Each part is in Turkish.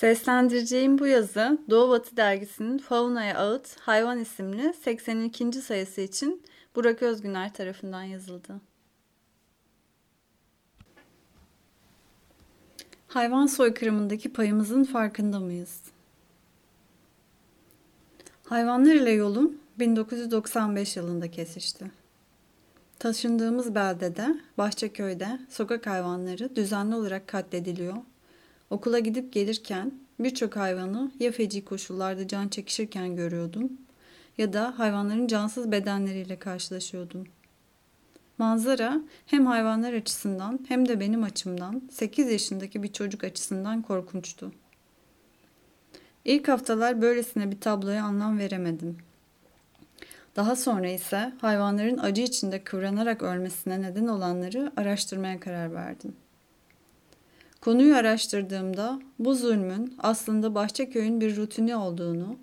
Seslendireceğim bu yazı Doğu Batı dergisinin Fauna'ya Ağıt Hayvan isimli 82. sayısı için Burak Özgüner tarafından yazıldı. Hayvan soykırımındaki payımızın farkında mıyız? Hayvanlar ile yolum 1995 yılında kesişti. Taşındığımız beldede, Bahçeköy'de sokak hayvanları düzenli olarak katlediliyor Okula gidip gelirken birçok hayvanı ya feci koşullarda can çekişirken görüyordum ya da hayvanların cansız bedenleriyle karşılaşıyordum. Manzara hem hayvanlar açısından hem de benim açımdan 8 yaşındaki bir çocuk açısından korkunçtu. İlk haftalar böylesine bir tabloya anlam veremedim. Daha sonra ise hayvanların acı içinde kıvranarak ölmesine neden olanları araştırmaya karar verdim. Konuyu araştırdığımda bu zulmün aslında Bahçeköy'ün bir rutini olduğunu,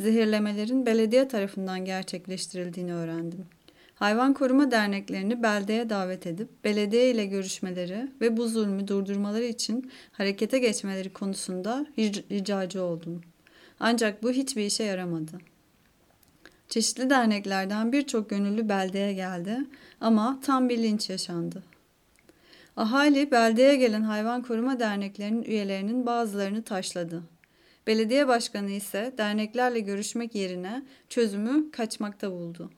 zehirlemelerin belediye tarafından gerçekleştirildiğini öğrendim. Hayvan koruma derneklerini beldeye davet edip belediye ile görüşmeleri ve bu zulmü durdurmaları için harekete geçmeleri konusunda ricacı oldum. Ancak bu hiçbir işe yaramadı. Çeşitli derneklerden birçok gönüllü beldeye geldi ama tam bir linç yaşandı. Ahali beldeye gelen hayvan koruma derneklerinin üyelerinin bazılarını taşladı. Belediye başkanı ise derneklerle görüşmek yerine çözümü kaçmakta buldu.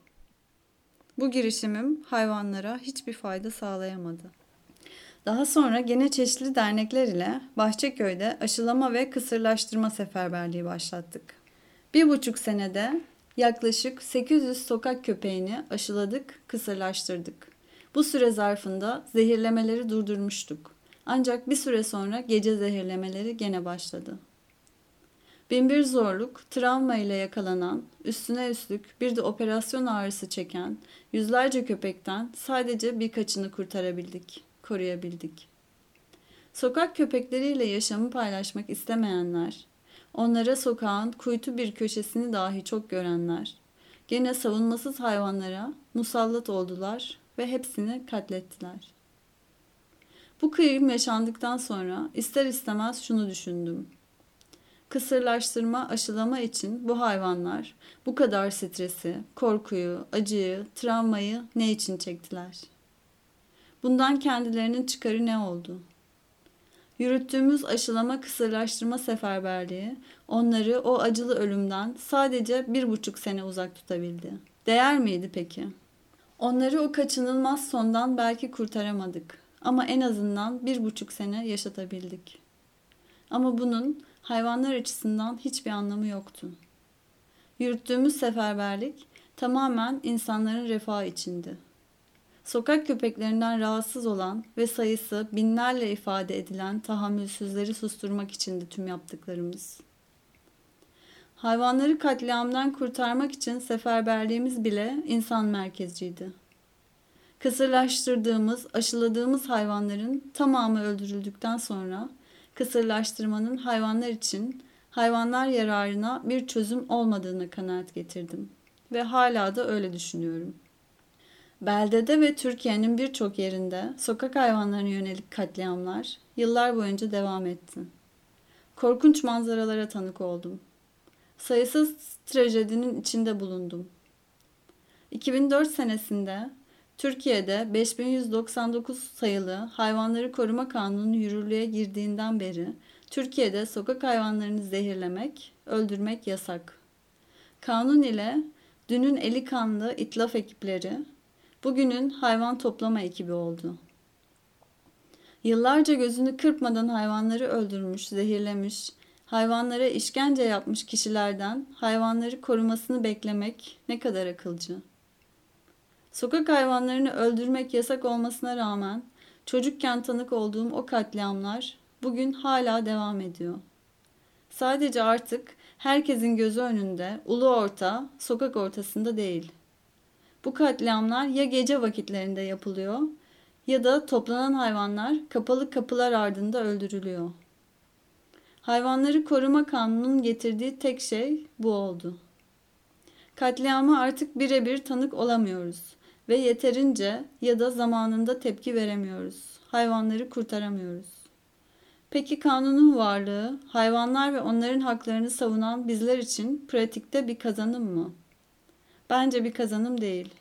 Bu girişimim hayvanlara hiçbir fayda sağlayamadı. Daha sonra gene çeşitli dernekler ile Bahçeköy'de aşılama ve kısırlaştırma seferberliği başlattık. Bir buçuk senede yaklaşık 800 sokak köpeğini aşıladık, kısırlaştırdık. Bu süre zarfında zehirlemeleri durdurmuştuk. Ancak bir süre sonra gece zehirlemeleri gene başladı. Binbir zorluk, travma ile yakalanan, üstüne üstlük bir de operasyon ağrısı çeken yüzlerce köpekten sadece birkaçını kurtarabildik, koruyabildik. Sokak köpekleriyle yaşamı paylaşmak istemeyenler, onlara sokağın kuytu bir köşesini dahi çok görenler, gene savunmasız hayvanlara musallat oldular ve hepsini katlettiler. Bu kıyım yaşandıktan sonra ister istemez şunu düşündüm. Kısırlaştırma, aşılama için bu hayvanlar bu kadar stresi, korkuyu, acıyı, travmayı ne için çektiler? Bundan kendilerinin çıkarı ne oldu? Yürüttüğümüz aşılama kısırlaştırma seferberliği onları o acılı ölümden sadece bir buçuk sene uzak tutabildi. Değer miydi peki?'' Onları o kaçınılmaz sondan belki kurtaramadık. Ama en azından bir buçuk sene yaşatabildik. Ama bunun hayvanlar açısından hiçbir anlamı yoktu. Yürüttüğümüz seferberlik tamamen insanların refahı içindi. Sokak köpeklerinden rahatsız olan ve sayısı binlerle ifade edilen tahammülsüzleri susturmak içindi tüm yaptıklarımız.'' Hayvanları katliamdan kurtarmak için seferberliğimiz bile insan merkezciydi. Kısırlaştırdığımız, aşıladığımız hayvanların tamamı öldürüldükten sonra kısırlaştırmanın hayvanlar için hayvanlar yararına bir çözüm olmadığını kanaat getirdim ve hala da öyle düşünüyorum. Beldede ve Türkiye'nin birçok yerinde sokak hayvanlarına yönelik katliamlar yıllar boyunca devam etti. Korkunç manzaralara tanık oldum sayısız trajedinin içinde bulundum. 2004 senesinde Türkiye'de 5199 sayılı Hayvanları Koruma Kanunu yürürlüğe girdiğinden beri Türkiye'de sokak hayvanlarını zehirlemek, öldürmek yasak. Kanun ile dünün eli kanlı itlaf ekipleri bugünün hayvan toplama ekibi oldu. Yıllarca gözünü kırpmadan hayvanları öldürmüş, zehirlemiş, hayvanlara işkence yapmış kişilerden hayvanları korumasını beklemek ne kadar akılcı. Sokak hayvanlarını öldürmek yasak olmasına rağmen çocukken tanık olduğum o katliamlar bugün hala devam ediyor. Sadece artık herkesin gözü önünde, ulu orta, sokak ortasında değil. Bu katliamlar ya gece vakitlerinde yapılıyor ya da toplanan hayvanlar kapalı kapılar ardında öldürülüyor. Hayvanları koruma kanunun getirdiği tek şey bu oldu. Katliama artık birebir tanık olamıyoruz ve yeterince ya da zamanında tepki veremiyoruz. Hayvanları kurtaramıyoruz. Peki kanunun varlığı, hayvanlar ve onların haklarını savunan bizler için pratikte bir kazanım mı? Bence bir kazanım değil.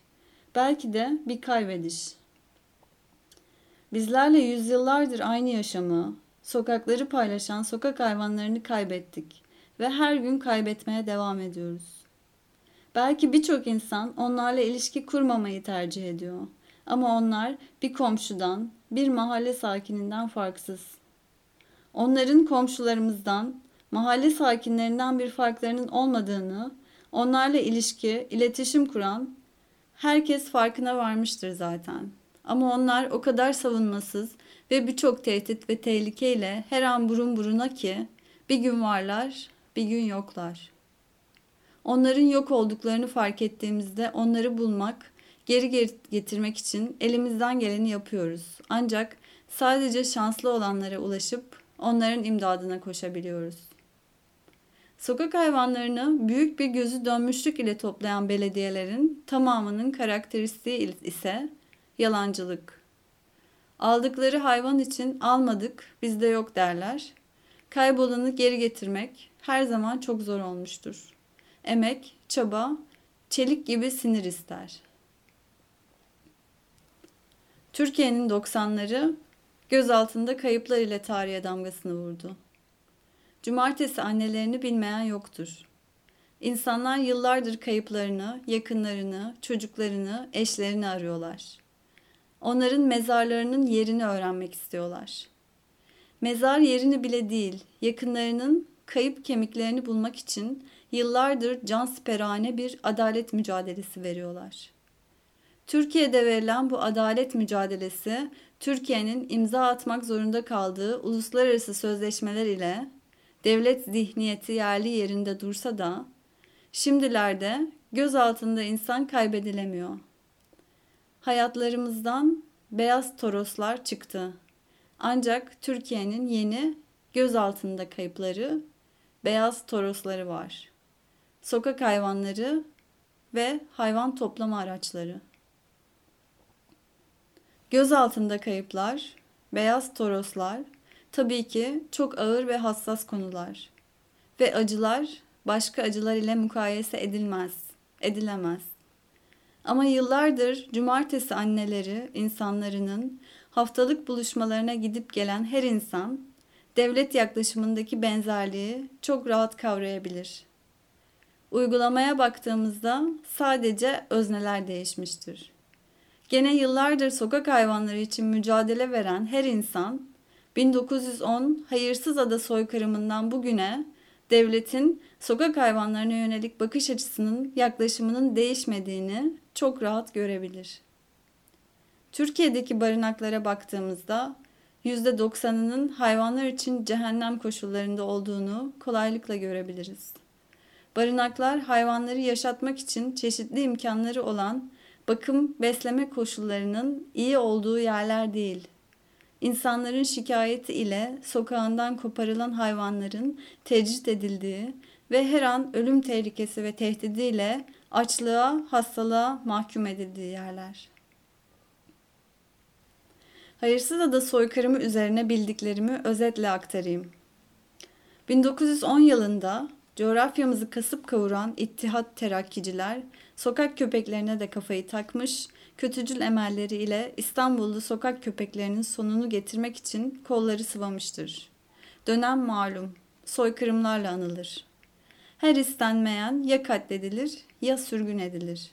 Belki de bir kaybediş. Bizlerle yüzyıllardır aynı yaşamı, sokakları paylaşan sokak hayvanlarını kaybettik ve her gün kaybetmeye devam ediyoruz. Belki birçok insan onlarla ilişki kurmamayı tercih ediyor. Ama onlar bir komşudan, bir mahalle sakininden farksız. Onların komşularımızdan, mahalle sakinlerinden bir farklarının olmadığını, onlarla ilişki, iletişim kuran herkes farkına varmıştır zaten. Ama onlar o kadar savunmasız ve birçok tehdit ve tehlikeyle her an burun buruna ki bir gün varlar, bir gün yoklar. Onların yok olduklarını fark ettiğimizde onları bulmak, geri getirmek için elimizden geleni yapıyoruz. Ancak sadece şanslı olanlara ulaşıp onların imdadına koşabiliyoruz. Sokak hayvanlarını büyük bir gözü dönmüşlük ile toplayan belediyelerin tamamının karakteristiği ise yalancılık. Aldıkları hayvan için almadık, bizde yok derler. Kaybolanı geri getirmek her zaman çok zor olmuştur. Emek, çaba, çelik gibi sinir ister. Türkiye'nin 90'ları göz altında kayıplar ile tarihe damgasını vurdu. Cumartesi annelerini bilmeyen yoktur. İnsanlar yıllardır kayıplarını, yakınlarını, çocuklarını, eşlerini arıyorlar. Onların mezarlarının yerini öğrenmek istiyorlar. Mezar yerini bile değil, yakınlarının kayıp kemiklerini bulmak için yıllardır can siperhane bir adalet mücadelesi veriyorlar. Türkiye'de verilen bu adalet mücadelesi Türkiye'nin imza atmak zorunda kaldığı uluslararası sözleşmeler ile devlet zihniyeti yerli yerinde dursa da şimdilerde göz altında insan kaybedilemiyor. Hayatlarımızdan beyaz toroslar çıktı. Ancak Türkiye'nin yeni göz altında kayıpları, beyaz torosları var. Sokak hayvanları ve hayvan toplama araçları. Göz altında kayıplar, beyaz toroslar tabii ki çok ağır ve hassas konular. Ve acılar başka acılar ile mukayese edilmez, edilemez. Ama yıllardır cumartesi anneleri insanlarının haftalık buluşmalarına gidip gelen her insan devlet yaklaşımındaki benzerliği çok rahat kavrayabilir. Uygulamaya baktığımızda sadece özneler değişmiştir. Gene yıllardır sokak hayvanları için mücadele veren her insan 1910 hayırsız ada soykırımından bugüne devletin sokak hayvanlarına yönelik bakış açısının yaklaşımının değişmediğini çok rahat görebilir. Türkiye'deki barınaklara baktığımızda %90'ının hayvanlar için cehennem koşullarında olduğunu kolaylıkla görebiliriz. Barınaklar hayvanları yaşatmak için çeşitli imkanları olan bakım besleme koşullarının iyi olduğu yerler değil. İnsanların şikayeti ile sokağından koparılan hayvanların tecrit edildiği ve her an ölüm tehlikesi ve tehdidiyle açlığa, hastalığa mahkum edildiği yerler. Hayırsız Ada soykırımı üzerine bildiklerimi özetle aktarayım. 1910 yılında coğrafyamızı kasıp kavuran ittihat terakkiciler sokak köpeklerine de kafayı takmış, kötücül emelleri ile İstanbullu sokak köpeklerinin sonunu getirmek için kolları sıvamıştır. Dönem malum, soykırımlarla anılır. Her istenmeyen ya katledilir ya sürgün edilir.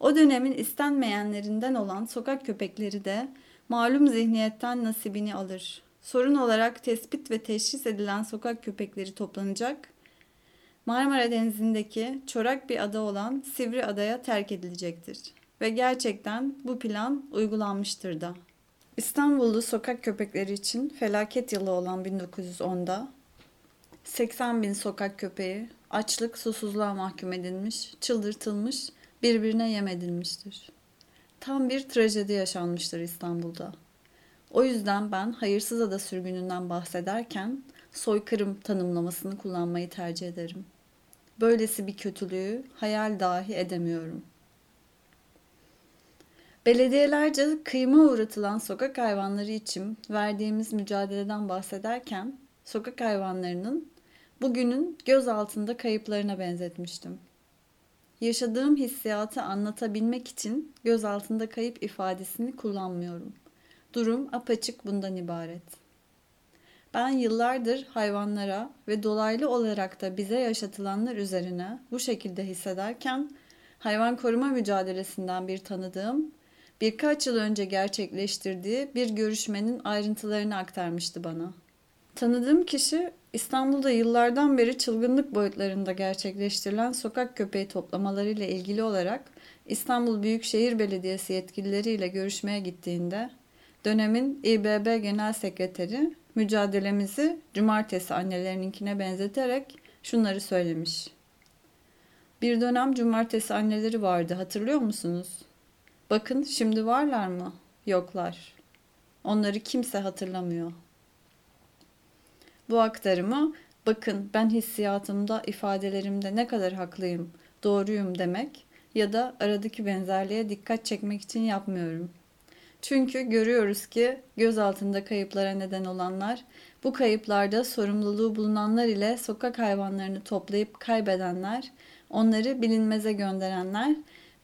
O dönemin istenmeyenlerinden olan sokak köpekleri de malum zihniyetten nasibini alır. Sorun olarak tespit ve teşhis edilen sokak köpekleri toplanacak, Marmara Denizi'ndeki çorak bir ada olan Sivri Adaya terk edilecektir. Ve gerçekten bu plan uygulanmıştır da. İstanbullu sokak köpekleri için felaket yılı olan 1910'da 80 bin sokak köpeği açlık, susuzluğa mahkum edilmiş, çıldırtılmış, birbirine yem edilmiştir. Tam bir trajedi yaşanmıştır İstanbul'da. O yüzden ben hayırsız ada sürgününden bahsederken soykırım tanımlamasını kullanmayı tercih ederim. Böylesi bir kötülüğü hayal dahi edemiyorum. Belediyelerce kıyma uğratılan sokak hayvanları için verdiğimiz mücadeleden bahsederken sokak hayvanlarının bugünün göz altında kayıplarına benzetmiştim. Yaşadığım hissiyatı anlatabilmek için göz altında kayıp ifadesini kullanmıyorum. Durum apaçık bundan ibaret. Ben yıllardır hayvanlara ve dolaylı olarak da bize yaşatılanlar üzerine bu şekilde hissederken hayvan koruma mücadelesinden bir tanıdığım birkaç yıl önce gerçekleştirdiği bir görüşmenin ayrıntılarını aktarmıştı bana. Tanıdığım kişi İstanbul'da yıllardan beri çılgınlık boyutlarında gerçekleştirilen sokak köpeği toplamalarıyla ilgili olarak İstanbul Büyükşehir Belediyesi yetkilileriyle görüşmeye gittiğinde dönemin İBB Genel Sekreteri mücadelemizi cumartesi annelerininkine benzeterek şunları söylemiş. Bir dönem cumartesi anneleri vardı hatırlıyor musunuz? Bakın şimdi varlar mı? Yoklar. Onları kimse hatırlamıyor. Bu aktarımı bakın ben hissiyatımda, ifadelerimde ne kadar haklıyım, doğruyum demek ya da aradaki benzerliğe dikkat çekmek için yapmıyorum. Çünkü görüyoruz ki göz altında kayıplara neden olanlar, bu kayıplarda sorumluluğu bulunanlar ile sokak hayvanlarını toplayıp kaybedenler, onları bilinmeze gönderenler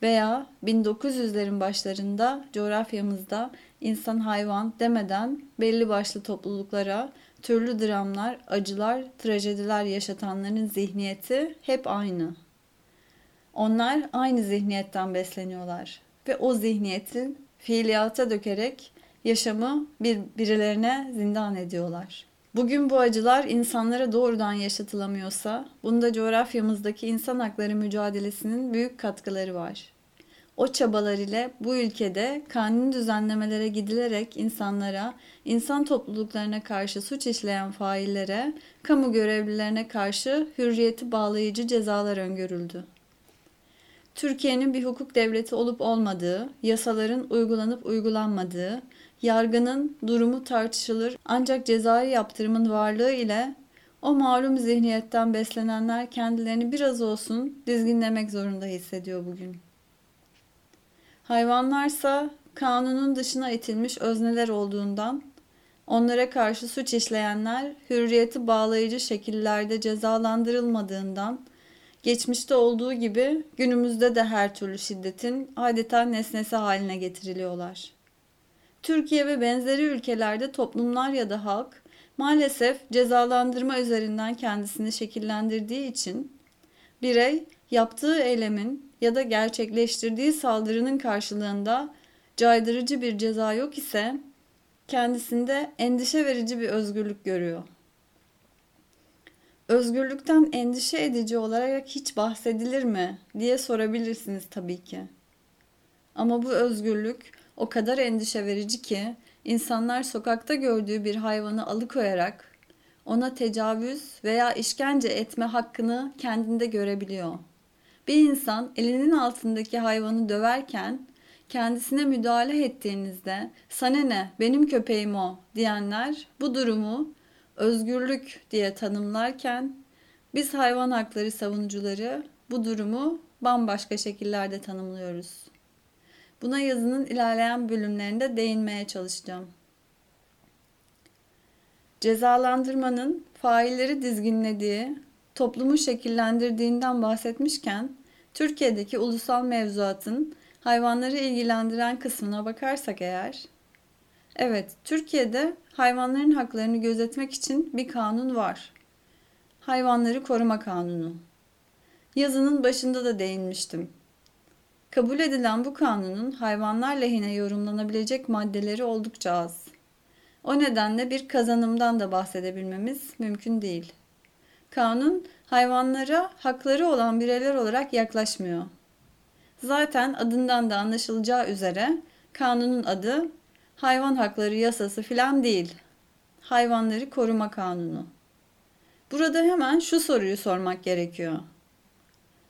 veya 1900'lerin başlarında coğrafyamızda insan hayvan demeden belli başlı topluluklara türlü dramlar, acılar, trajediler yaşatanların zihniyeti hep aynı. Onlar aynı zihniyetten besleniyorlar ve o zihniyeti fiiliyata dökerek yaşamı bir birilerine zindan ediyorlar. Bugün bu acılar insanlara doğrudan yaşatılamıyorsa, bunda coğrafyamızdaki insan hakları mücadelesinin büyük katkıları var. O çabalar ile bu ülkede kanuni düzenlemelere gidilerek insanlara, insan topluluklarına karşı suç işleyen faillere, kamu görevlilerine karşı hürriyeti bağlayıcı cezalar öngörüldü. Türkiye'nin bir hukuk devleti olup olmadığı, yasaların uygulanıp uygulanmadığı, yargının durumu tartışılır ancak cezai yaptırımın varlığı ile o malum zihniyetten beslenenler kendilerini biraz olsun dizginlemek zorunda hissediyor bugün. Hayvanlarsa kanunun dışına itilmiş özneler olduğundan onlara karşı suç işleyenler hürriyeti bağlayıcı şekillerde cezalandırılmadığından geçmişte olduğu gibi günümüzde de her türlü şiddetin adeta nesnesi haline getiriliyorlar. Türkiye ve benzeri ülkelerde toplumlar ya da halk maalesef cezalandırma üzerinden kendisini şekillendirdiği için birey yaptığı eylemin ya da gerçekleştirdiği saldırının karşılığında caydırıcı bir ceza yok ise kendisinde endişe verici bir özgürlük görüyor. Özgürlükten endişe edici olarak hiç bahsedilir mi diye sorabilirsiniz tabii ki. Ama bu özgürlük o kadar endişe verici ki insanlar sokakta gördüğü bir hayvanı alıkoyarak ona tecavüz veya işkence etme hakkını kendinde görebiliyor. Bir insan elinin altındaki hayvanı döverken kendisine müdahale ettiğinizde sana ne benim köpeğim o diyenler bu durumu özgürlük diye tanımlarken biz hayvan hakları savunucuları bu durumu bambaşka şekillerde tanımlıyoruz. Buna yazının ilerleyen bölümlerinde değinmeye çalışacağım. Cezalandırmanın failleri dizginlediği, toplumu şekillendirdiğinden bahsetmişken Türkiye'deki ulusal mevzuatın hayvanları ilgilendiren kısmına bakarsak eğer, evet Türkiye'de hayvanların haklarını gözetmek için bir kanun var. Hayvanları Koruma Kanunu. Yazının başında da değinmiştim. Kabul edilen bu kanunun hayvanlar lehine yorumlanabilecek maddeleri oldukça az. O nedenle bir kazanımdan da bahsedebilmemiz mümkün değil. Kanun hayvanlara hakları olan bireyler olarak yaklaşmıyor. Zaten adından da anlaşılacağı üzere kanunun adı hayvan hakları yasası filan değil. Hayvanları koruma kanunu. Burada hemen şu soruyu sormak gerekiyor.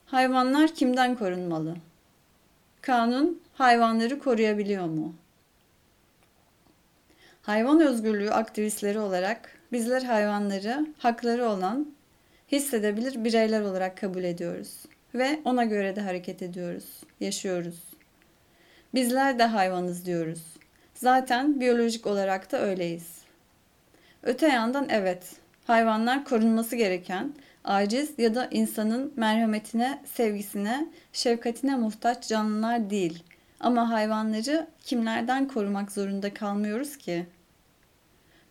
Hayvanlar kimden korunmalı? Kanun hayvanları koruyabiliyor mu? Hayvan özgürlüğü aktivistleri olarak bizler hayvanları hakları olan hissedebilir bireyler olarak kabul ediyoruz ve ona göre de hareket ediyoruz, yaşıyoruz. Bizler de hayvanız diyoruz. Zaten biyolojik olarak da öyleyiz. Öte yandan evet, hayvanlar korunması gereken, aciz ya da insanın merhametine, sevgisine, şefkatine muhtaç canlılar değil. Ama hayvanları kimlerden korumak zorunda kalmıyoruz ki?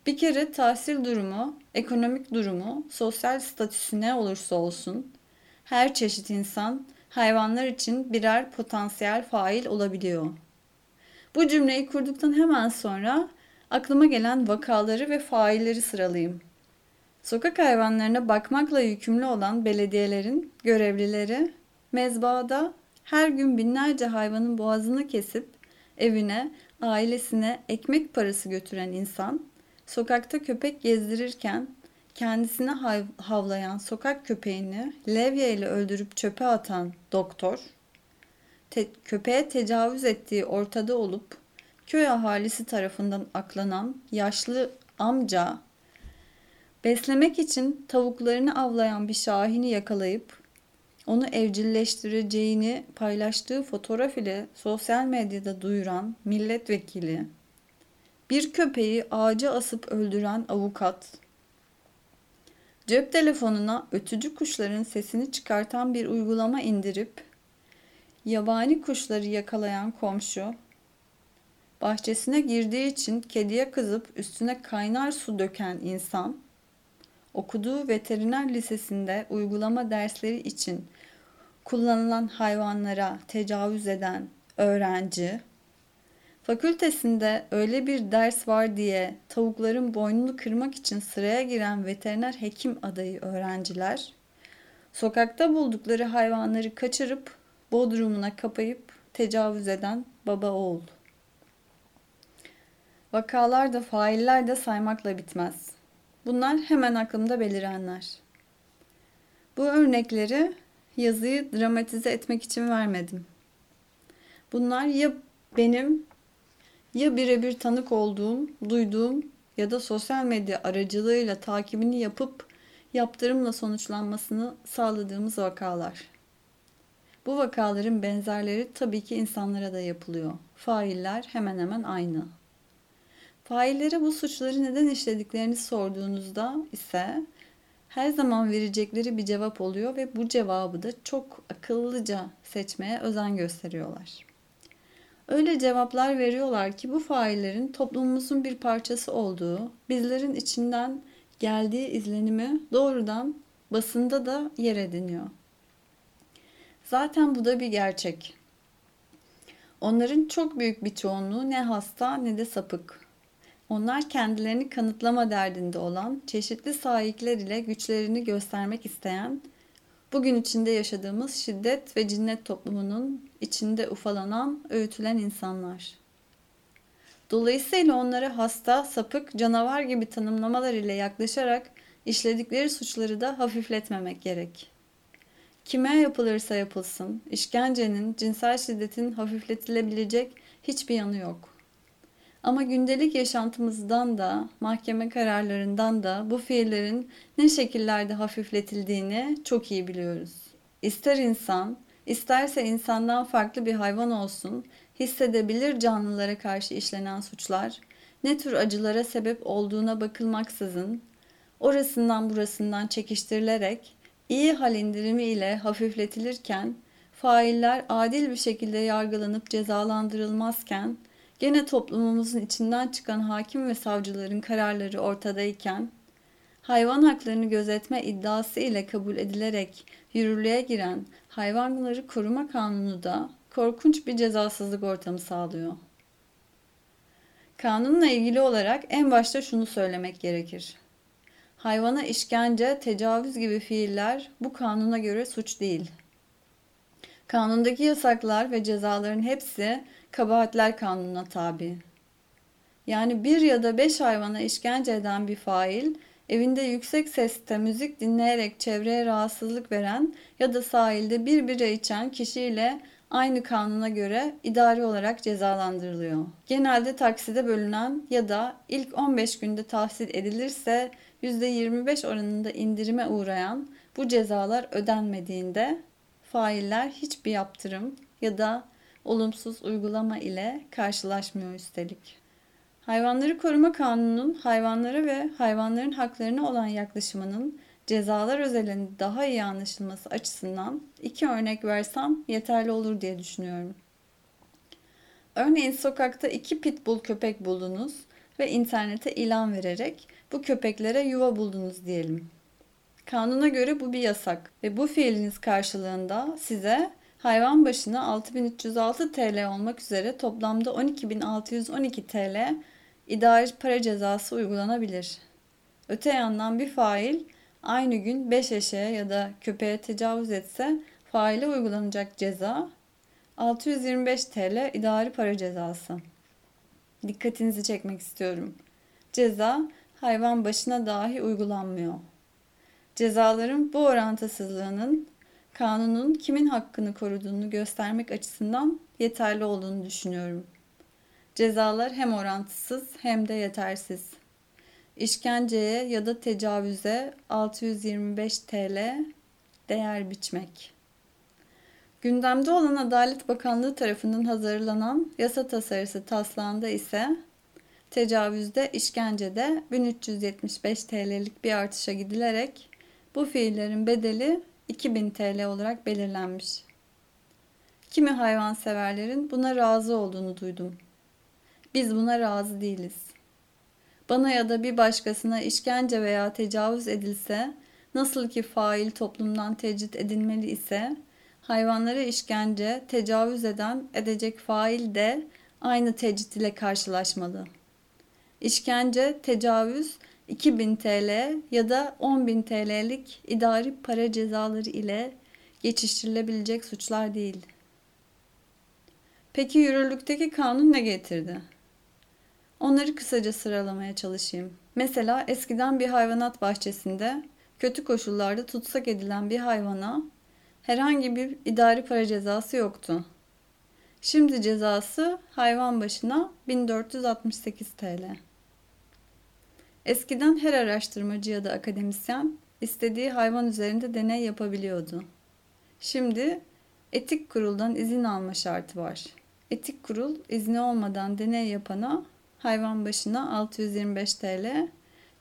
Bir kere tahsil durumu, ekonomik durumu, sosyal statüsü ne olursa olsun her çeşit insan hayvanlar için birer potansiyel fail olabiliyor. Bu cümleyi kurduktan hemen sonra aklıma gelen vakaları ve failleri sıralayayım. Sokak hayvanlarına bakmakla yükümlü olan belediyelerin görevlileri mezbada her gün binlerce hayvanın boğazını kesip evine, ailesine ekmek parası götüren insan, sokakta köpek gezdirirken kendisine havlayan sokak köpeğini levye ile öldürüp çöpe atan doktor, te- köpeğe tecavüz ettiği ortada olup köy ahalisi tarafından aklanan yaşlı amca beslemek için tavuklarını avlayan bir şahini yakalayıp onu evcilleştireceğini paylaştığı fotoğraf ile sosyal medyada duyuran milletvekili, bir köpeği ağaca asıp öldüren avukat, cep telefonuna ötücü kuşların sesini çıkartan bir uygulama indirip yabani kuşları yakalayan komşu, bahçesine girdiği için kediye kızıp üstüne kaynar su döken insan, okuduğu veteriner lisesinde uygulama dersleri için kullanılan hayvanlara tecavüz eden öğrenci, fakültesinde öyle bir ders var diye tavukların boynunu kırmak için sıraya giren veteriner hekim adayı öğrenciler, sokakta buldukları hayvanları kaçırıp bodrumuna kapayıp tecavüz eden baba oğul. Vakalar da failler de saymakla bitmez. Bunlar hemen aklımda belirenler. Bu örnekleri yazıyı dramatize etmek için vermedim. Bunlar ya benim ya birebir tanık olduğum, duyduğum ya da sosyal medya aracılığıyla takibini yapıp yaptırımla sonuçlanmasını sağladığımız vakalar. Bu vakaların benzerleri tabii ki insanlara da yapılıyor. Failler hemen hemen aynı. Faillere bu suçları neden işlediklerini sorduğunuzda ise her zaman verecekleri bir cevap oluyor ve bu cevabı da çok akıllıca seçmeye özen gösteriyorlar. Öyle cevaplar veriyorlar ki bu faillerin toplumumuzun bir parçası olduğu, bizlerin içinden geldiği izlenimi doğrudan basında da yer ediniyor. Zaten bu da bir gerçek. Onların çok büyük bir çoğunluğu ne hasta ne de sapık. Onlar kendilerini kanıtlama derdinde olan, çeşitli sahipler ile güçlerini göstermek isteyen, bugün içinde yaşadığımız şiddet ve cinnet toplumunun içinde ufalanan, öğütülen insanlar. Dolayısıyla onları hasta, sapık, canavar gibi tanımlamalar ile yaklaşarak işledikleri suçları da hafifletmemek gerek. Kime yapılırsa yapılsın, işkencenin, cinsel şiddetin hafifletilebilecek hiçbir yanı yok. Ama gündelik yaşantımızdan da, mahkeme kararlarından da bu fiillerin ne şekillerde hafifletildiğini çok iyi biliyoruz. İster insan, isterse insandan farklı bir hayvan olsun, hissedebilir canlılara karşı işlenen suçlar, ne tür acılara sebep olduğuna bakılmaksızın, orasından burasından çekiştirilerek, iyi hal indirimi ile hafifletilirken, failler adil bir şekilde yargılanıp cezalandırılmazken, Gene toplumumuzun içinden çıkan hakim ve savcıların kararları ortadayken, hayvan haklarını gözetme iddiası ile kabul edilerek yürürlüğe giren hayvanları koruma kanunu da korkunç bir cezasızlık ortamı sağlıyor. Kanunla ilgili olarak en başta şunu söylemek gerekir. Hayvana işkence, tecavüz gibi fiiller bu kanuna göre suç değil. Kanundaki yasaklar ve cezaların hepsi kabahatler kanununa tabi. Yani bir ya da beş hayvana işkence eden bir fail, evinde yüksek sesle müzik dinleyerek çevreye rahatsızlık veren ya da sahilde bir bira içen kişiyle aynı kanuna göre idari olarak cezalandırılıyor. Genelde takside bölünen ya da ilk 15 günde tahsil edilirse %25 oranında indirime uğrayan bu cezalar ödenmediğinde failler hiçbir yaptırım ya da olumsuz uygulama ile karşılaşmıyor üstelik. Hayvanları Koruma Kanunu'nun hayvanlara ve hayvanların haklarına olan yaklaşımının cezalar özelinde daha iyi anlaşılması açısından iki örnek versem yeterli olur diye düşünüyorum. Örneğin sokakta iki pitbull köpek buldunuz ve internete ilan vererek bu köpeklere yuva buldunuz diyelim. Kanuna göre bu bir yasak ve bu fiiliniz karşılığında size hayvan başına 6306 TL olmak üzere toplamda 12612 TL idari para cezası uygulanabilir. Öte yandan bir fail aynı gün 5 eşeğe ya da köpeğe tecavüz etse faile uygulanacak ceza 625 TL idari para cezası. Dikkatinizi çekmek istiyorum. Ceza hayvan başına dahi uygulanmıyor. Cezaların bu orantısızlığının kanunun kimin hakkını koruduğunu göstermek açısından yeterli olduğunu düşünüyorum. Cezalar hem orantısız hem de yetersiz. İşkenceye ya da tecavüze 625 TL değer biçmek. Gündemde olan Adalet Bakanlığı tarafından hazırlanan yasa tasarısı taslağında ise tecavüzde, işkencede 1375 TL'lik bir artışa gidilerek bu fiillerin bedeli 2000 TL olarak belirlenmiş. Kimi hayvanseverlerin buna razı olduğunu duydum. Biz buna razı değiliz. Bana ya da bir başkasına işkence veya tecavüz edilse, nasıl ki fail toplumdan tecrit edilmeli ise, hayvanlara işkence, tecavüz eden, edecek fail de aynı tecrit ile karşılaşmalı. İşkence, tecavüz 2000 TL ya da 10.000 TL'lik idari para cezaları ile geçiştirilebilecek suçlar değil. Peki yürürlükteki kanun ne getirdi? Onları kısaca sıralamaya çalışayım. Mesela eskiden bir hayvanat bahçesinde kötü koşullarda tutsak edilen bir hayvana herhangi bir idari para cezası yoktu. Şimdi cezası hayvan başına 1468 TL. Eskiden her araştırmacı ya da akademisyen istediği hayvan üzerinde deney yapabiliyordu. Şimdi etik kuruldan izin alma şartı var. Etik kurul izni olmadan deney yapana hayvan başına 625 TL,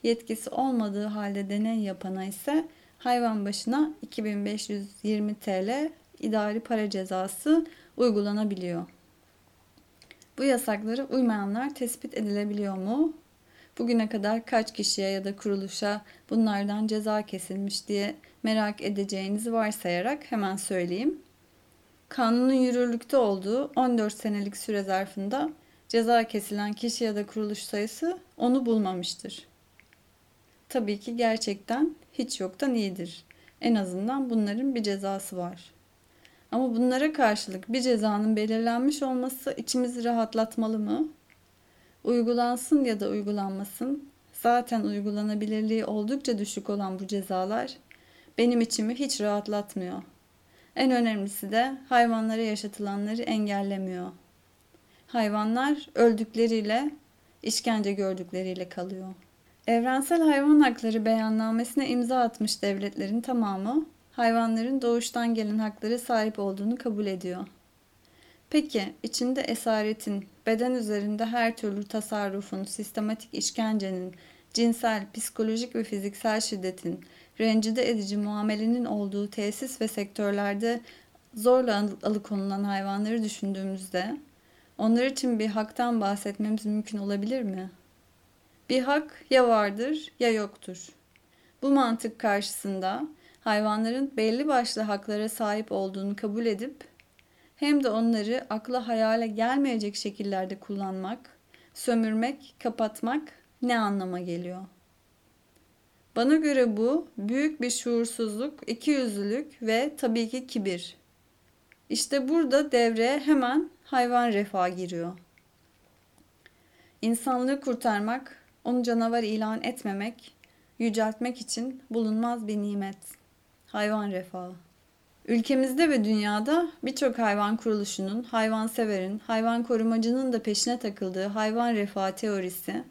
yetkisi olmadığı halde deney yapana ise hayvan başına 2520 TL idari para cezası uygulanabiliyor. Bu yasakları uymayanlar tespit edilebiliyor mu? Bugüne kadar kaç kişiye ya da kuruluşa bunlardan ceza kesilmiş diye merak edeceğinizi varsayarak hemen söyleyeyim. Kanunun yürürlükte olduğu 14 senelik süre zarfında ceza kesilen kişi ya da kuruluş sayısı onu bulmamıştır. Tabii ki gerçekten hiç yoktan iyidir. En azından bunların bir cezası var. Ama bunlara karşılık bir cezanın belirlenmiş olması içimizi rahatlatmalı mı? Uygulansın ya da uygulanmasın, zaten uygulanabilirliği oldukça düşük olan bu cezalar benim içimi hiç rahatlatmıyor. En önemlisi de hayvanlara yaşatılanları engellemiyor. Hayvanlar öldükleriyle, işkence gördükleriyle kalıyor. Evrensel Hayvan Hakları Beyannamesine imza atmış devletlerin tamamı hayvanların doğuştan gelen hakları sahip olduğunu kabul ediyor. Peki içinde esaretin, beden üzerinde her türlü tasarrufun, sistematik işkencenin, cinsel, psikolojik ve fiziksel şiddetin, rencide edici muamelenin olduğu tesis ve sektörlerde zorla alıkonulan hayvanları düşündüğümüzde onlar için bir haktan bahsetmemiz mümkün olabilir mi? Bir hak ya vardır ya yoktur. Bu mantık karşısında hayvanların belli başlı haklara sahip olduğunu kabul edip hem de onları akla hayale gelmeyecek şekillerde kullanmak, sömürmek, kapatmak ne anlama geliyor? Bana göre bu büyük bir şuursuzluk, ikiyüzlülük ve tabii ki kibir. İşte burada devreye hemen hayvan refah giriyor. İnsanlığı kurtarmak, onu canavar ilan etmemek, yüceltmek için bulunmaz bir nimet. Hayvan refahı. Ülkemizde ve dünyada birçok hayvan kuruluşunun, hayvanseverin, hayvan korumacının da peşine takıldığı hayvan refah teorisi,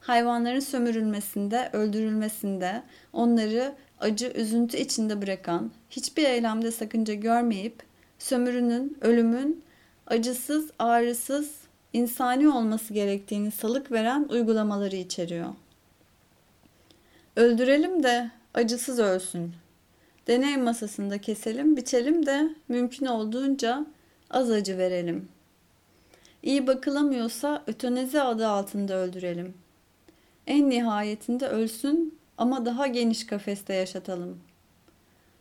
hayvanların sömürülmesinde, öldürülmesinde, onları acı, üzüntü içinde bırakan, hiçbir eylemde sakınca görmeyip, sömürünün, ölümün acısız, ağrısız, insani olması gerektiğini salık veren uygulamaları içeriyor. Öldürelim de acısız ölsün. Deney masasında keselim, biçelim de mümkün olduğunca az acı verelim. İyi bakılamıyorsa ötenezi adı altında öldürelim. En nihayetinde ölsün ama daha geniş kafeste yaşatalım.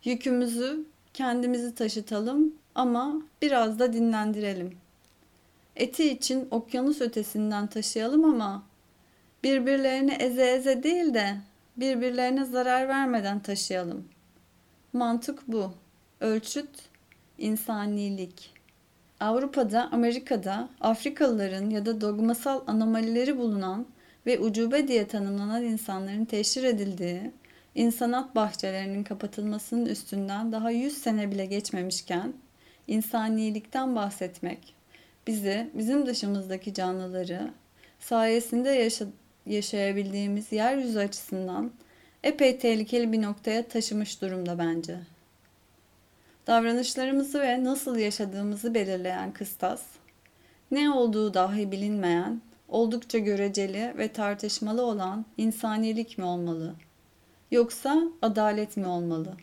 Yükümüzü kendimizi taşıtalım ama biraz da dinlendirelim. Eti için okyanus ötesinden taşıyalım ama birbirlerini eze eze değil de birbirlerine zarar vermeden taşıyalım. Mantık bu. Ölçüt insanilik. Avrupa'da, Amerika'da Afrikalıların ya da dogmasal anomalileri bulunan ve ucube diye tanımlanan insanların teşhir edildiği insanat bahçelerinin kapatılmasının üstünden daha 100 sene bile geçmemişken insanilikten bahsetmek bizi, bizim dışımızdaki canlıları sayesinde yaşa yaşayabildiğimiz yeryüzü açısından epey tehlikeli bir noktaya taşımış durumda bence. Davranışlarımızı ve nasıl yaşadığımızı belirleyen kıstas, ne olduğu dahi bilinmeyen, oldukça göreceli ve tartışmalı olan insanilik mi olmalı? Yoksa adalet mi olmalı?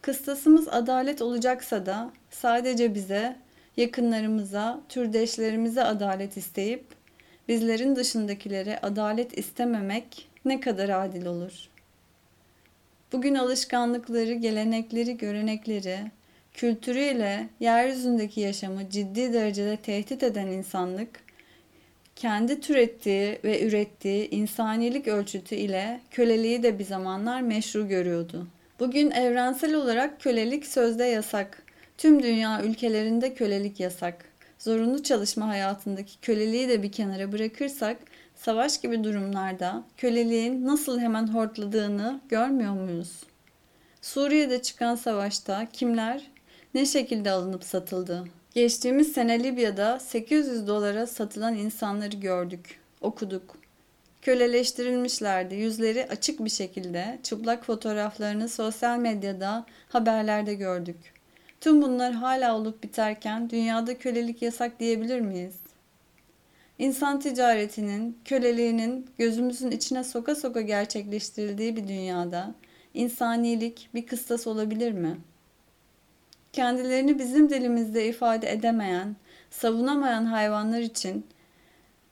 Kıstasımız adalet olacaksa da sadece bize, yakınlarımıza, türdeşlerimize adalet isteyip bizlerin dışındakilere adalet istememek ne kadar adil olur? Bugün alışkanlıkları, gelenekleri, görenekleri, kültürüyle yeryüzündeki yaşamı ciddi derecede tehdit eden insanlık, kendi türettiği ve ürettiği insanilik ölçütü ile köleliği de bir zamanlar meşru görüyordu. Bugün evrensel olarak kölelik sözde yasak. Tüm dünya ülkelerinde kölelik yasak. Zorunlu çalışma hayatındaki köleliği de bir kenara bırakırsak savaş gibi durumlarda köleliğin nasıl hemen hortladığını görmüyor muyuz? Suriye'de çıkan savaşta kimler ne şekilde alınıp satıldı? Geçtiğimiz sene Libya'da 800 dolara satılan insanları gördük, okuduk. Köleleştirilmişlerdi. Yüzleri açık bir şekilde çıplak fotoğraflarını sosyal medyada, haberlerde gördük. Tüm bunlar hala olup biterken dünyada kölelik yasak diyebilir miyiz? İnsan ticaretinin, köleliğinin gözümüzün içine soka soka gerçekleştirildiği bir dünyada insanilik bir kıstas olabilir mi? Kendilerini bizim dilimizde ifade edemeyen, savunamayan hayvanlar için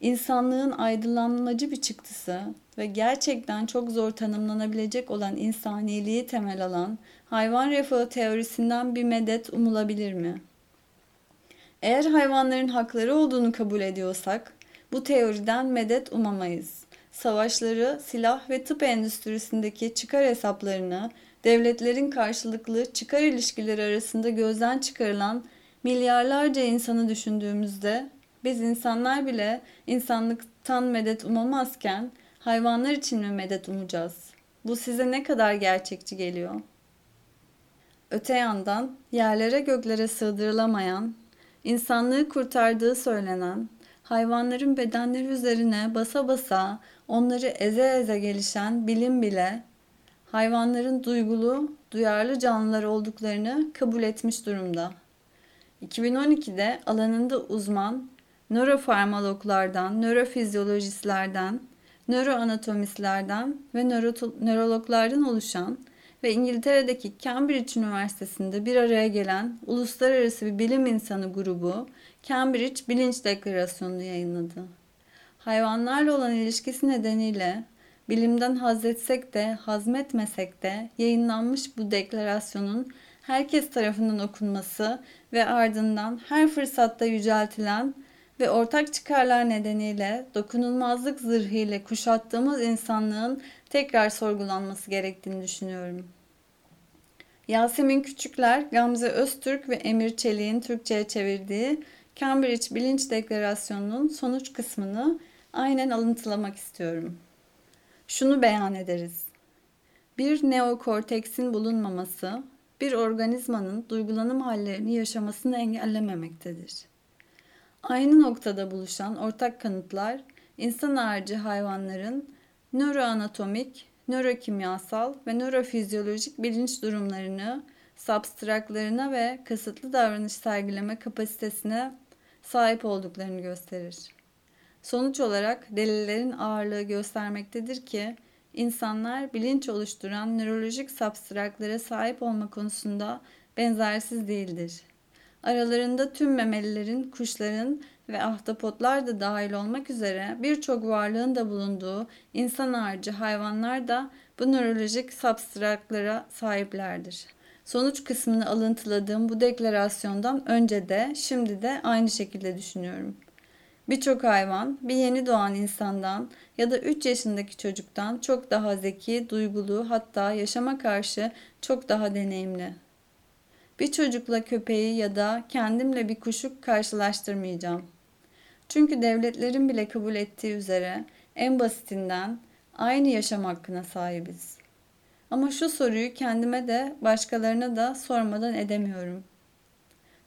insanlığın aydınlanmacı bir çıktısı ve gerçekten çok zor tanımlanabilecek olan insaniliği temel alan hayvan refahı teorisinden bir medet umulabilir mi? Eğer hayvanların hakları olduğunu kabul ediyorsak, bu teoriden medet umamayız. Savaşları, silah ve tıp endüstrisindeki çıkar hesaplarını, devletlerin karşılıklı çıkar ilişkileri arasında gözden çıkarılan milyarlarca insanı düşündüğümüzde biz insanlar bile insanlıktan medet umamazken hayvanlar için mi medet umacağız? Bu size ne kadar gerçekçi geliyor? Öte yandan yerlere göklere sığdırılamayan, insanlığı kurtardığı söylenen, hayvanların bedenleri üzerine basa basa onları eze eze gelişen bilim bile hayvanların duygulu, duyarlı canlılar olduklarını kabul etmiş durumda. 2012'de alanında uzman nörofarmaloglardan, nörofizyolojistlerden, nöroanatomistlerden ve nörologlardan oluşan ve İngiltere'deki Cambridge Üniversitesi'nde bir araya gelen uluslararası bir bilim insanı grubu Cambridge Bilinç Deklarasyonu'nu yayınladı. Hayvanlarla olan ilişkisi nedeniyle bilimden hazretsek de hazmetmesek de yayınlanmış bu deklarasyonun herkes tarafından okunması ve ardından her fırsatta yüceltilen ve ortak çıkarlar nedeniyle dokunulmazlık zırhıyla kuşattığımız insanlığın tekrar sorgulanması gerektiğini düşünüyorum. Yasemin Küçükler, Gamze Öztürk ve Emir Çelik'in Türkçe'ye çevirdiği Cambridge Bilinç Deklarasyonu'nun sonuç kısmını aynen alıntılamak istiyorum. Şunu beyan ederiz. Bir neokorteksin bulunmaması, bir organizmanın duygulanım hallerini yaşamasını engellememektedir. Aynı noktada buluşan ortak kanıtlar, insan harici hayvanların nöroanatomik, nörokimyasal ve nörofizyolojik bilinç durumlarını substraklarına ve kasıtlı davranış sergileme kapasitesine sahip olduklarını gösterir. Sonuç olarak delillerin ağırlığı göstermektedir ki insanlar bilinç oluşturan nörolojik substraklara sahip olma konusunda benzersiz değildir. Aralarında tüm memelilerin, kuşların ve ahtapotlar da dahil olmak üzere birçok varlığın da bulunduğu insan harici hayvanlar da bu nörolojik substraklara sahiplerdir. Sonuç kısmını alıntıladığım bu deklarasyondan önce de şimdi de aynı şekilde düşünüyorum. Birçok hayvan bir yeni doğan insandan ya da 3 yaşındaki çocuktan çok daha zeki, duygulu hatta yaşama karşı çok daha deneyimli. Bir çocukla köpeği ya da kendimle bir kuşu karşılaştırmayacağım. Çünkü devletlerin bile kabul ettiği üzere en basitinden aynı yaşam hakkına sahibiz. Ama şu soruyu kendime de başkalarına da sormadan edemiyorum.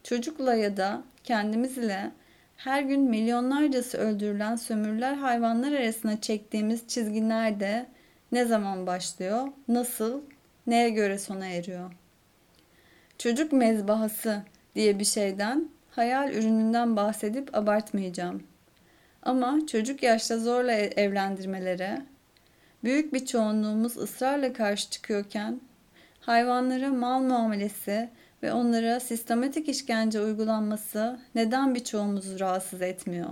Çocukla ya da kendimiz ile her gün milyonlarcası öldürülen sömürüler hayvanlar arasında çektiğimiz çizgi nerede, ne zaman başlıyor, nasıl, neye göre sona eriyor? Çocuk mezbahası diye bir şeyden, hayal ürününden bahsedip abartmayacağım. Ama çocuk yaşta zorla evlendirmelere, büyük bir çoğunluğumuz ısrarla karşı çıkıyorken, hayvanlara mal muamelesi ve onlara sistematik işkence uygulanması neden birçoğumuzu rahatsız etmiyor?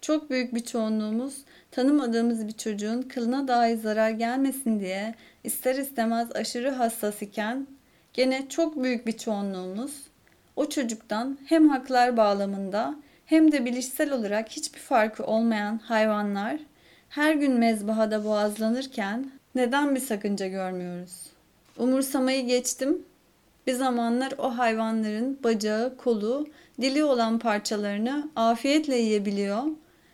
Çok büyük bir çoğunluğumuz tanımadığımız bir çocuğun kılına dahi zarar gelmesin diye ister istemez aşırı hassas iken gene çok büyük bir çoğunluğumuz o çocuktan hem haklar bağlamında hem de bilişsel olarak hiçbir farkı olmayan hayvanlar her gün mezbahada boğazlanırken neden bir sakınca görmüyoruz? Umursamayı geçtim. Bir zamanlar o hayvanların bacağı, kolu, dili olan parçalarını afiyetle yiyebiliyor,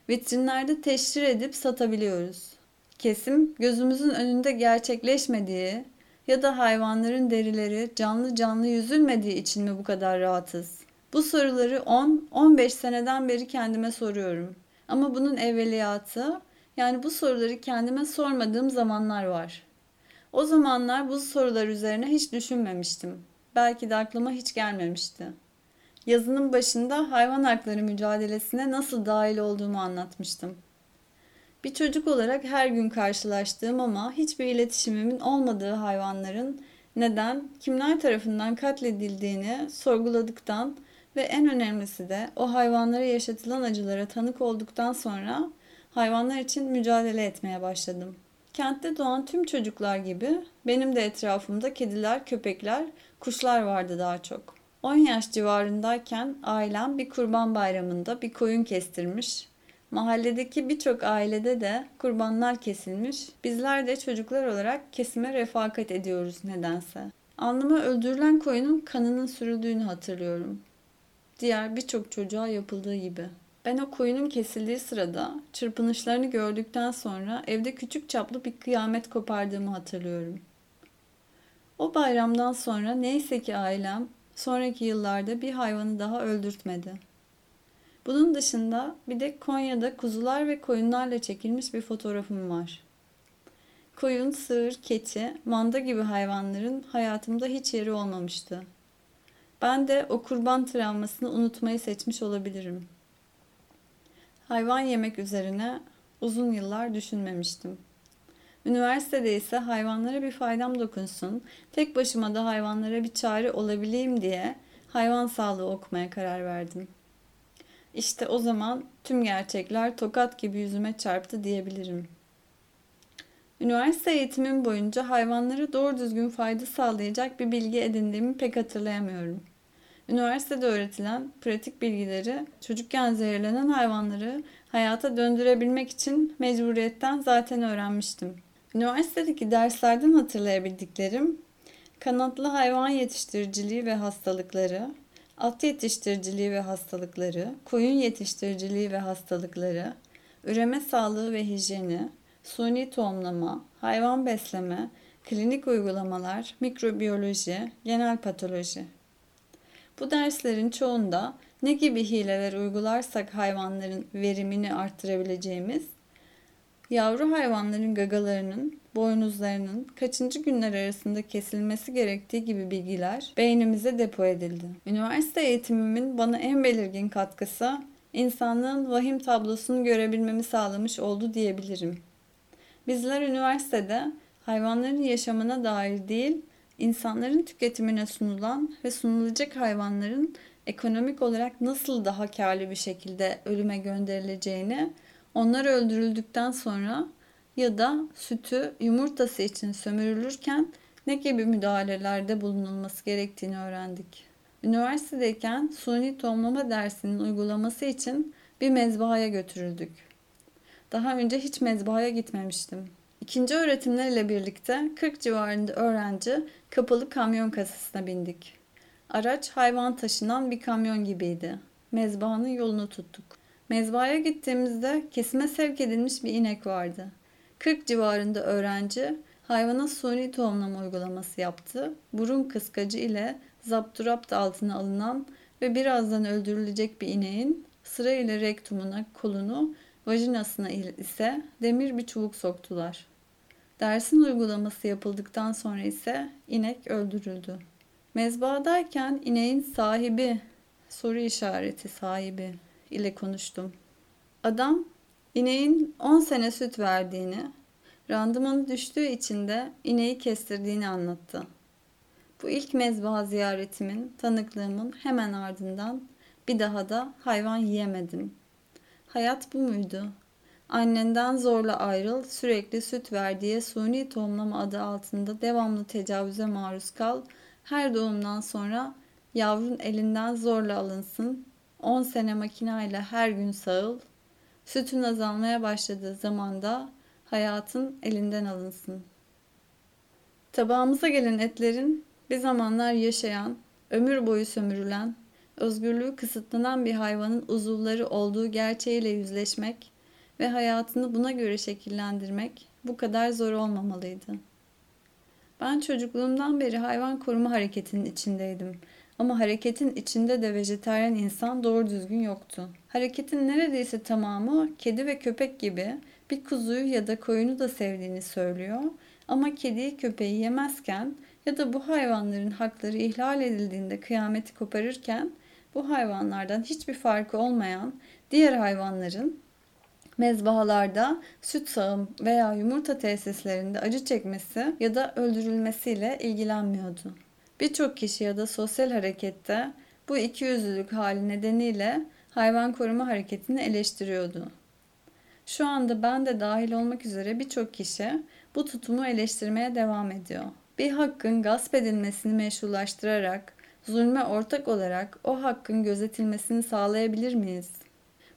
vitrinlerde teşhir edip satabiliyoruz. Kesim gözümüzün önünde gerçekleşmediği ya da hayvanların derileri canlı canlı yüzülmediği için mi bu kadar rahatız? Bu soruları 10-15 seneden beri kendime soruyorum. Ama bunun evveliyatı yani bu soruları kendime sormadığım zamanlar var. O zamanlar bu sorular üzerine hiç düşünmemiştim. Belki de aklıma hiç gelmemişti. Yazının başında hayvan hakları mücadelesine nasıl dahil olduğumu anlatmıştım. Bir çocuk olarak her gün karşılaştığım ama hiçbir iletişimimin olmadığı hayvanların neden, kimler tarafından katledildiğini sorguladıktan ve en önemlisi de o hayvanlara yaşatılan acılara tanık olduktan sonra hayvanlar için mücadele etmeye başladım. Kentte doğan tüm çocuklar gibi benim de etrafımda kediler, köpekler, kuşlar vardı daha çok. 10 yaş civarındayken ailem bir kurban bayramında bir koyun kestirmiş. Mahalledeki birçok ailede de kurbanlar kesilmiş. Bizler de çocuklar olarak kesime refakat ediyoruz nedense. Alnıma öldürülen koyunun kanının sürüldüğünü hatırlıyorum. Diğer birçok çocuğa yapıldığı gibi. Ben o koyunun kesildiği sırada çırpınışlarını gördükten sonra evde küçük çaplı bir kıyamet kopardığımı hatırlıyorum. O bayramdan sonra neyse ki ailem sonraki yıllarda bir hayvanı daha öldürtmedi. Bunun dışında bir de Konya'da kuzular ve koyunlarla çekilmiş bir fotoğrafım var. Koyun, sığır, keçi, manda gibi hayvanların hayatımda hiç yeri olmamıştı. Ben de o kurban travmasını unutmayı seçmiş olabilirim.'' Hayvan yemek üzerine uzun yıllar düşünmemiştim. Üniversitede ise hayvanlara bir faydam dokunsun, tek başıma da hayvanlara bir çare olabileyim diye hayvan sağlığı okumaya karar verdim. İşte o zaman tüm gerçekler tokat gibi yüzüme çarptı diyebilirim. Üniversite eğitimim boyunca hayvanlara doğru düzgün fayda sağlayacak bir bilgi edindiğimi pek hatırlayamıyorum. Üniversitede öğretilen pratik bilgileri çocukken zehirlenen hayvanları hayata döndürebilmek için mecburiyetten zaten öğrenmiştim. Üniversitedeki derslerden hatırlayabildiklerim kanatlı hayvan yetiştiriciliği ve hastalıkları, at yetiştiriciliği ve hastalıkları, koyun yetiştiriciliği ve hastalıkları, üreme sağlığı ve hijyeni, suni tohumlama, hayvan besleme, klinik uygulamalar, mikrobiyoloji, genel patoloji. Bu derslerin çoğunda ne gibi hileler uygularsak hayvanların verimini arttırabileceğimiz, yavru hayvanların gagalarının boynuzlarının kaçıncı günler arasında kesilmesi gerektiği gibi bilgiler beynimize depo edildi. Üniversite eğitimimin bana en belirgin katkısı insanlığın vahim tablosunu görebilmemi sağlamış oldu diyebilirim. Bizler üniversitede hayvanların yaşamına dair değil, insanların tüketimine sunulan ve sunulacak hayvanların ekonomik olarak nasıl daha karlı bir şekilde ölüme gönderileceğini, onlar öldürüldükten sonra ya da sütü yumurtası için sömürülürken ne gibi müdahalelerde bulunulması gerektiğini öğrendik. Üniversitedeyken suni tohumlama dersinin uygulaması için bir mezbahaya götürüldük. Daha önce hiç mezbahaya gitmemiştim. İkinci öğretimlerle birlikte 40 civarında öğrenci kapalı kamyon kasasına bindik. Araç hayvan taşınan bir kamyon gibiydi. Mezbahanın yolunu tuttuk. Mezbahaya gittiğimizde kesime sevk edilmiş bir inek vardı. 40 civarında öğrenci hayvana suni tohumlama uygulaması yaptı. Burun kıskacı ile zapturapt altına alınan ve birazdan öldürülecek bir ineğin sırayla rektumuna, kolunu, vajinasına ise demir bir çubuk soktular. Dersin uygulaması yapıldıktan sonra ise inek öldürüldü. Mezbahadayken ineğin sahibi, soru işareti sahibi ile konuştum. Adam ineğin 10 sene süt verdiğini, randımanı düştüğü için de ineği kestirdiğini anlattı. Bu ilk mezbaha ziyaretimin, tanıklığımın hemen ardından bir daha da hayvan yiyemedim. Hayat bu muydu? Annenden zorla ayrıl, sürekli süt ver diye suni tohumlama adı altında devamlı tecavüze maruz kal. Her doğumdan sonra yavrun elinden zorla alınsın. 10 sene makinayla her gün sağıl. Sütün azalmaya başladığı zamanda hayatın elinden alınsın. Tabağımıza gelen etlerin bir zamanlar yaşayan, ömür boyu sömürülen, özgürlüğü kısıtlanan bir hayvanın uzuvları olduğu gerçeğiyle yüzleşmek ve hayatını buna göre şekillendirmek bu kadar zor olmamalıydı. Ben çocukluğumdan beri hayvan koruma hareketinin içindeydim. Ama hareketin içinde de vejetaryen insan doğru düzgün yoktu. Hareketin neredeyse tamamı kedi ve köpek gibi bir kuzuyu ya da koyunu da sevdiğini söylüyor. Ama kediyi köpeği yemezken ya da bu hayvanların hakları ihlal edildiğinde kıyameti koparırken bu hayvanlardan hiçbir farkı olmayan diğer hayvanların mezbahalarda süt sağım veya yumurta tesislerinde acı çekmesi ya da öldürülmesiyle ilgilenmiyordu. Birçok kişi ya da sosyal harekette bu ikiyüzlülük hali nedeniyle hayvan koruma hareketini eleştiriyordu. Şu anda ben de dahil olmak üzere birçok kişi bu tutumu eleştirmeye devam ediyor. Bir hakkın gasp edilmesini meşrulaştırarak, zulme ortak olarak o hakkın gözetilmesini sağlayabilir miyiz?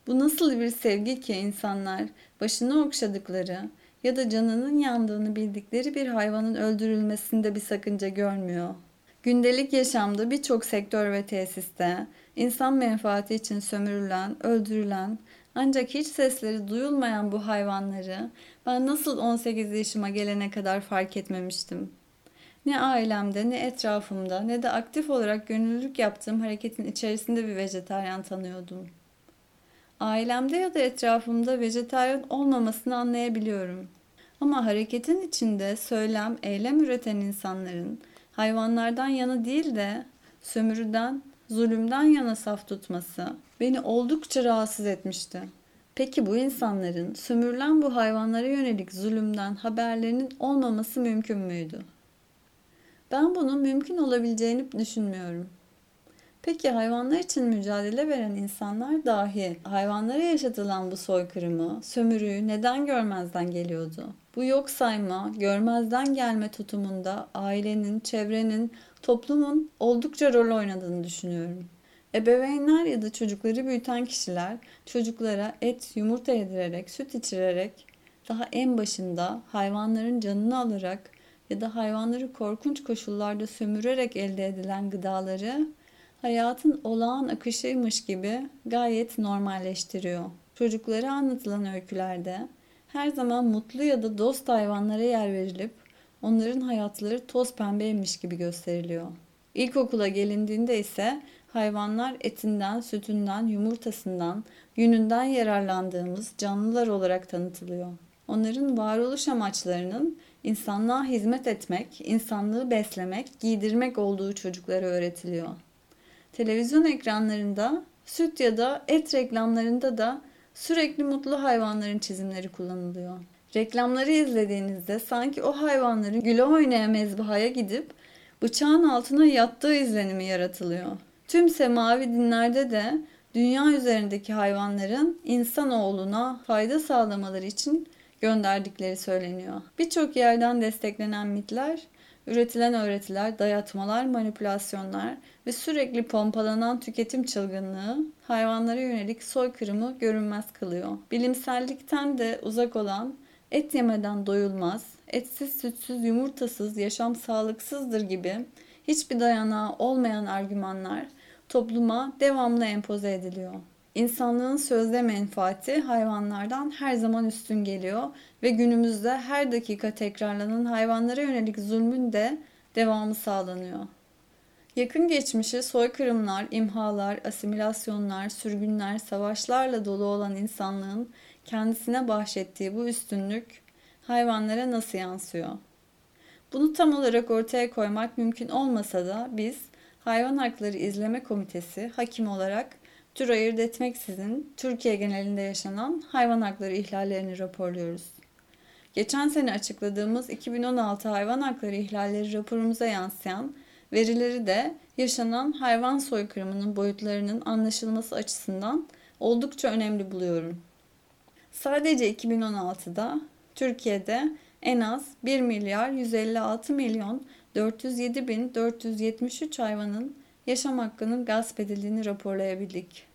Bu nasıl bir sevgi ki insanlar başını okşadıkları ya da canının yandığını bildikleri bir hayvanın öldürülmesinde bir sakınca görmüyor. Gündelik yaşamda birçok sektör ve tesiste insan menfaati için sömürülen, öldürülen ancak hiç sesleri duyulmayan bu hayvanları ben nasıl 18 yaşıma gelene kadar fark etmemiştim. Ne ailemde, ne etrafımda, ne de aktif olarak gönüllülük yaptığım hareketin içerisinde bir vejetaryen tanıyordum. Ailemde ya da etrafımda vejetaryen olmamasını anlayabiliyorum. Ama hareketin içinde söylem, eylem üreten insanların hayvanlardan yana değil de sömürüden, zulümden yana saf tutması beni oldukça rahatsız etmişti. Peki bu insanların sömürülen bu hayvanlara yönelik zulümden haberlerinin olmaması mümkün müydü? Ben bunun mümkün olabileceğini düşünmüyorum. Peki hayvanlar için mücadele veren insanlar dahi hayvanlara yaşatılan bu soykırımı, sömürüyü neden görmezden geliyordu? Bu yok sayma, görmezden gelme tutumunda ailenin, çevrenin, toplumun oldukça rol oynadığını düşünüyorum. Ebeveynler ya da çocukları büyüten kişiler çocuklara et, yumurta yedirerek, süt içirerek daha en başında hayvanların canını alarak ya da hayvanları korkunç koşullarda sömürerek elde edilen gıdaları hayatın olağan akışıymış gibi gayet normalleştiriyor. Çocuklara anlatılan öykülerde her zaman mutlu ya da dost hayvanlara yer verilip onların hayatları toz pembeymiş gibi gösteriliyor. İlkokula gelindiğinde ise hayvanlar etinden, sütünden, yumurtasından, yününden yararlandığımız canlılar olarak tanıtılıyor. Onların varoluş amaçlarının insanlığa hizmet etmek, insanlığı beslemek, giydirmek olduğu çocuklara öğretiliyor. Televizyon ekranlarında, süt ya da et reklamlarında da sürekli mutlu hayvanların çizimleri kullanılıyor. Reklamları izlediğinizde sanki o hayvanların güle oynaya mezbahaya gidip bıçağın altına yattığı izlenimi yaratılıyor. Tüm semavi dinlerde de dünya üzerindeki hayvanların insanoğluna fayda sağlamaları için gönderdikleri söyleniyor. Birçok yerden desteklenen mitler, üretilen öğretiler, dayatmalar, manipülasyonlar ve sürekli pompalanan tüketim çılgınlığı hayvanlara yönelik soykırımı görünmez kılıyor. Bilimsellikten de uzak olan et yemeden doyulmaz, etsiz, sütsüz, yumurtasız yaşam sağlıksızdır gibi hiçbir dayanağı olmayan argümanlar topluma devamlı empoze ediliyor. İnsanlığın sözde menfaati hayvanlardan her zaman üstün geliyor ve günümüzde her dakika tekrarlanan hayvanlara yönelik zulmün de devamı sağlanıyor. Yakın geçmişi soykırımlar, imhalar, asimilasyonlar, sürgünler, savaşlarla dolu olan insanlığın kendisine bahşettiği bu üstünlük hayvanlara nasıl yansıyor? Bunu tam olarak ortaya koymak mümkün olmasa da biz Hayvan Hakları İzleme Komitesi hakim olarak tür ayırt etmeksizin Türkiye genelinde yaşanan hayvan hakları ihlallerini raporluyoruz. Geçen sene açıkladığımız 2016 hayvan hakları ihlalleri raporumuza yansıyan verileri de yaşanan hayvan soykırımının boyutlarının anlaşılması açısından oldukça önemli buluyorum. Sadece 2016'da Türkiye'de en az 1 milyar 156 milyon 407 bin 473 hayvanın yaşam hakkının gasp edildiğini raporlayabildik.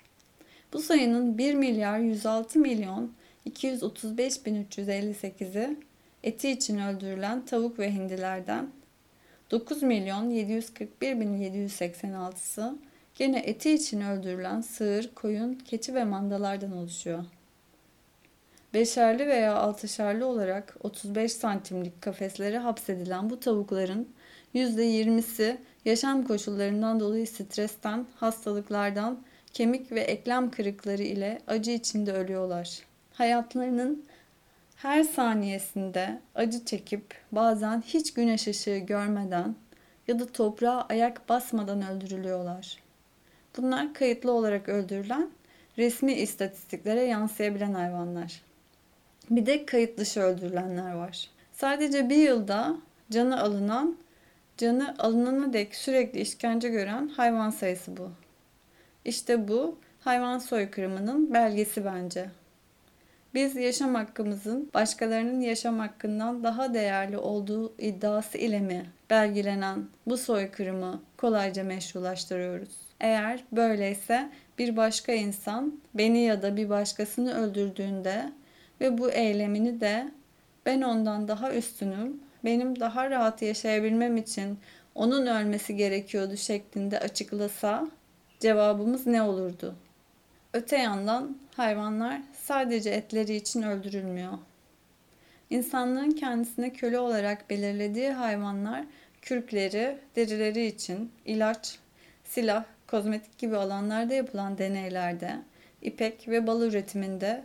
Bu sayının 1 milyar 106 milyon 235 bin 358'i eti için öldürülen tavuk ve hindilerden, 9 milyon 741 bin 786'sı gene eti için öldürülen sığır, koyun, keçi ve mandalardan oluşuyor. Beşerli veya altışarlı olarak 35 santimlik kafeslere hapsedilen bu tavukların %20'si yaşam koşullarından dolayı stresten, hastalıklardan, kemik ve eklem kırıkları ile acı içinde ölüyorlar. Hayatlarının her saniyesinde acı çekip bazen hiç güneş ışığı görmeden ya da toprağa ayak basmadan öldürülüyorlar. Bunlar kayıtlı olarak öldürülen, resmi istatistiklere yansıyabilen hayvanlar. Bir de kayıt dışı öldürülenler var. Sadece bir yılda canı alınan, canı alınana dek sürekli işkence gören hayvan sayısı bu. İşte bu hayvan soykırımının belgesi bence. Biz yaşam hakkımızın başkalarının yaşam hakkından daha değerli olduğu iddiası ile mi belgelenen bu soykırımı kolayca meşrulaştırıyoruz? Eğer böyleyse bir başka insan beni ya da bir başkasını öldürdüğünde ve bu eylemini de ben ondan daha üstünüm, benim daha rahat yaşayabilmem için onun ölmesi gerekiyordu şeklinde açıklasa cevabımız ne olurdu? Öte yandan hayvanlar sadece etleri için öldürülmüyor. İnsanlığın kendisine köle olarak belirlediği hayvanlar kürkleri, derileri için ilaç, silah, kozmetik gibi alanlarda yapılan deneylerde, ipek ve bal üretiminde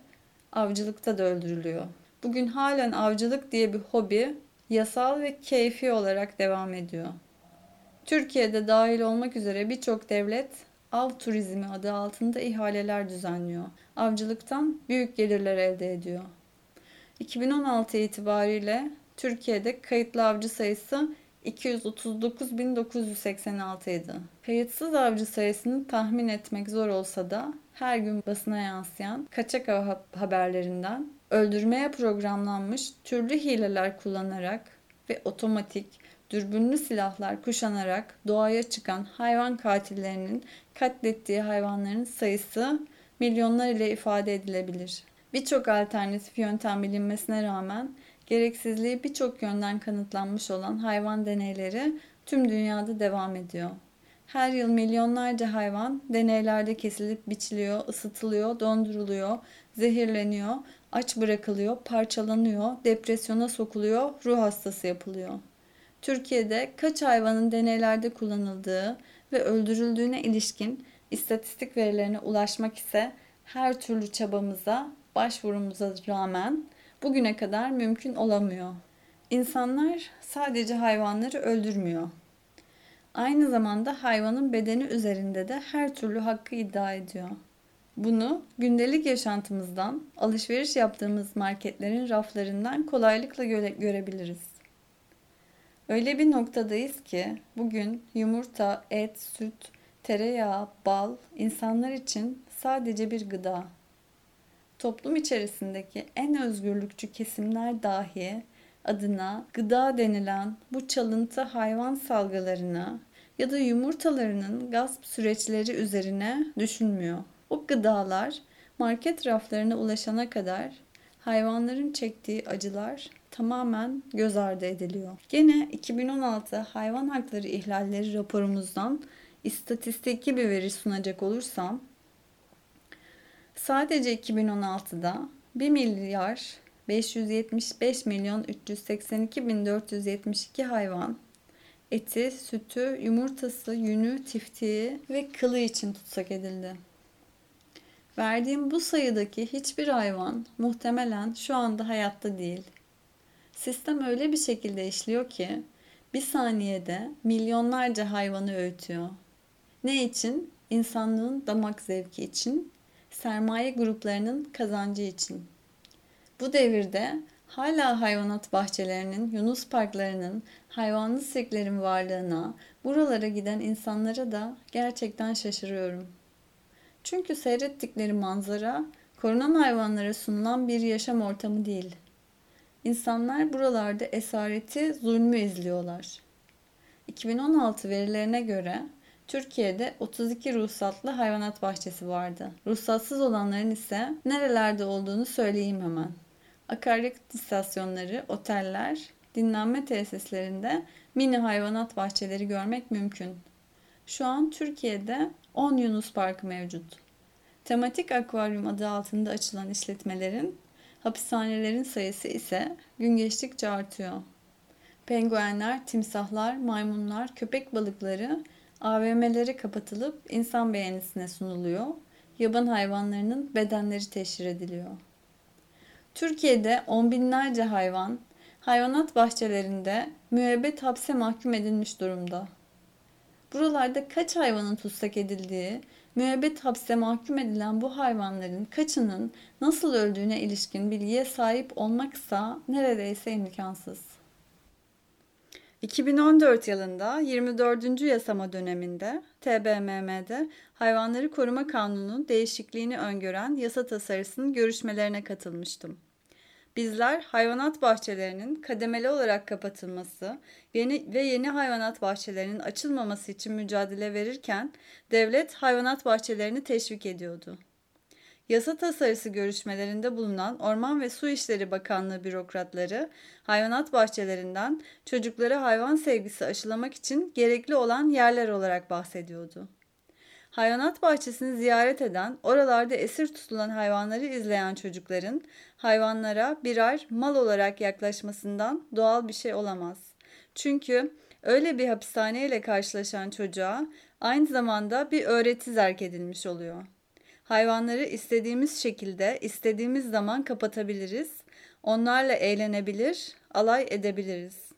avcılıkta da öldürülüyor. Bugün halen avcılık diye bir hobi yasal ve keyfi olarak devam ediyor. Türkiye'de dahil olmak üzere birçok devlet av turizmi adı altında ihaleler düzenliyor. Avcılıktan büyük gelirler elde ediyor. 2016 itibariyle Türkiye'de kayıtlı avcı sayısı 239.986 idi. Kayıtsız avcı sayısını tahmin etmek zor olsa da her gün basına yansıyan kaçak av haberlerinden öldürmeye programlanmış türlü hileler kullanarak ve otomatik dürbünlü silahlar kuşanarak doğaya çıkan hayvan katillerinin katlettiği hayvanların sayısı milyonlar ile ifade edilebilir. Birçok alternatif yöntem bilinmesine rağmen gereksizliği birçok yönden kanıtlanmış olan hayvan deneyleri tüm dünyada devam ediyor. Her yıl milyonlarca hayvan deneylerde kesilip biçiliyor, ısıtılıyor, donduruluyor, zehirleniyor, aç bırakılıyor, parçalanıyor, depresyona sokuluyor, ruh hastası yapılıyor. Türkiye'de kaç hayvanın deneylerde kullanıldığı ve öldürüldüğüne ilişkin istatistik verilerine ulaşmak ise her türlü çabamıza, başvurumuza rağmen bugüne kadar mümkün olamıyor. İnsanlar sadece hayvanları öldürmüyor. Aynı zamanda hayvanın bedeni üzerinde de her türlü hakkı iddia ediyor. Bunu gündelik yaşantımızdan, alışveriş yaptığımız marketlerin raflarından kolaylıkla göre görebiliriz. Öyle bir noktadayız ki bugün yumurta, et, süt, tereyağı, bal insanlar için sadece bir gıda. Toplum içerisindeki en özgürlükçü kesimler dahi adına gıda denilen bu çalıntı hayvan salgılarını ya da yumurtalarının gasp süreçleri üzerine düşünmüyor. O gıdalar market raflarına ulaşana kadar hayvanların çektiği acılar tamamen göz ardı ediliyor. Gene 2016 hayvan hakları ihlalleri raporumuzdan istatistiki bir veri sunacak olursam sadece 2016'da 1 milyar 575 milyon 382 bin 472 hayvan eti, sütü, yumurtası, yünü, tiftiği ve kılı için tutsak edildi. Verdiğim bu sayıdaki hiçbir hayvan muhtemelen şu anda hayatta değil. Sistem öyle bir şekilde işliyor ki bir saniyede milyonlarca hayvanı öğütüyor. Ne için? İnsanlığın damak zevki için, sermaye gruplarının kazancı için. Bu devirde hala hayvanat bahçelerinin, yunus parklarının, hayvanlı sirklerin varlığına, buralara giden insanlara da gerçekten şaşırıyorum. Çünkü seyrettikleri manzara korunan hayvanlara sunulan bir yaşam ortamı değil. İnsanlar buralarda esareti, zulmü izliyorlar. 2016 verilerine göre Türkiye'de 32 ruhsatlı hayvanat bahçesi vardı. Ruhsatsız olanların ise nerelerde olduğunu söyleyeyim hemen. Akaryakıt istasyonları, oteller, dinlenme tesislerinde mini hayvanat bahçeleri görmek mümkün. Şu an Türkiye'de 10 Yunus Parkı mevcut. Tematik akvaryum adı altında açılan işletmelerin, hapishanelerin sayısı ise gün geçtikçe artıyor. Penguenler, timsahlar, maymunlar, köpek balıkları AVM'lere kapatılıp insan beğenisine sunuluyor. Yaban hayvanlarının bedenleri teşhir ediliyor. Türkiye'de on binlerce hayvan hayvanat bahçelerinde müebbet hapse mahkum edilmiş durumda. Buralarda kaç hayvanın tutsak edildiği, müebbet hapse mahkum edilen bu hayvanların kaçının nasıl öldüğüne ilişkin bilgiye sahip olmaksa neredeyse imkansız. 2014 yılında 24. yasama döneminde TBMM'de Hayvanları Koruma Kanunu'nun değişikliğini öngören yasa tasarısının görüşmelerine katılmıştım. Bizler hayvanat bahçelerinin kademeli olarak kapatılması yeni ve yeni hayvanat bahçelerinin açılmaması için mücadele verirken devlet hayvanat bahçelerini teşvik ediyordu. Yasa tasarısı görüşmelerinde bulunan Orman ve Su İşleri Bakanlığı bürokratları hayvanat bahçelerinden çocuklara hayvan sevgisi aşılamak için gerekli olan yerler olarak bahsediyordu. Hayvanat bahçesini ziyaret eden, oralarda esir tutulan hayvanları izleyen çocukların hayvanlara birer mal olarak yaklaşmasından doğal bir şey olamaz. Çünkü öyle bir hapishaneyle karşılaşan çocuğa aynı zamanda bir öğreti zerk edilmiş oluyor. Hayvanları istediğimiz şekilde, istediğimiz zaman kapatabiliriz. Onlarla eğlenebilir, alay edebiliriz.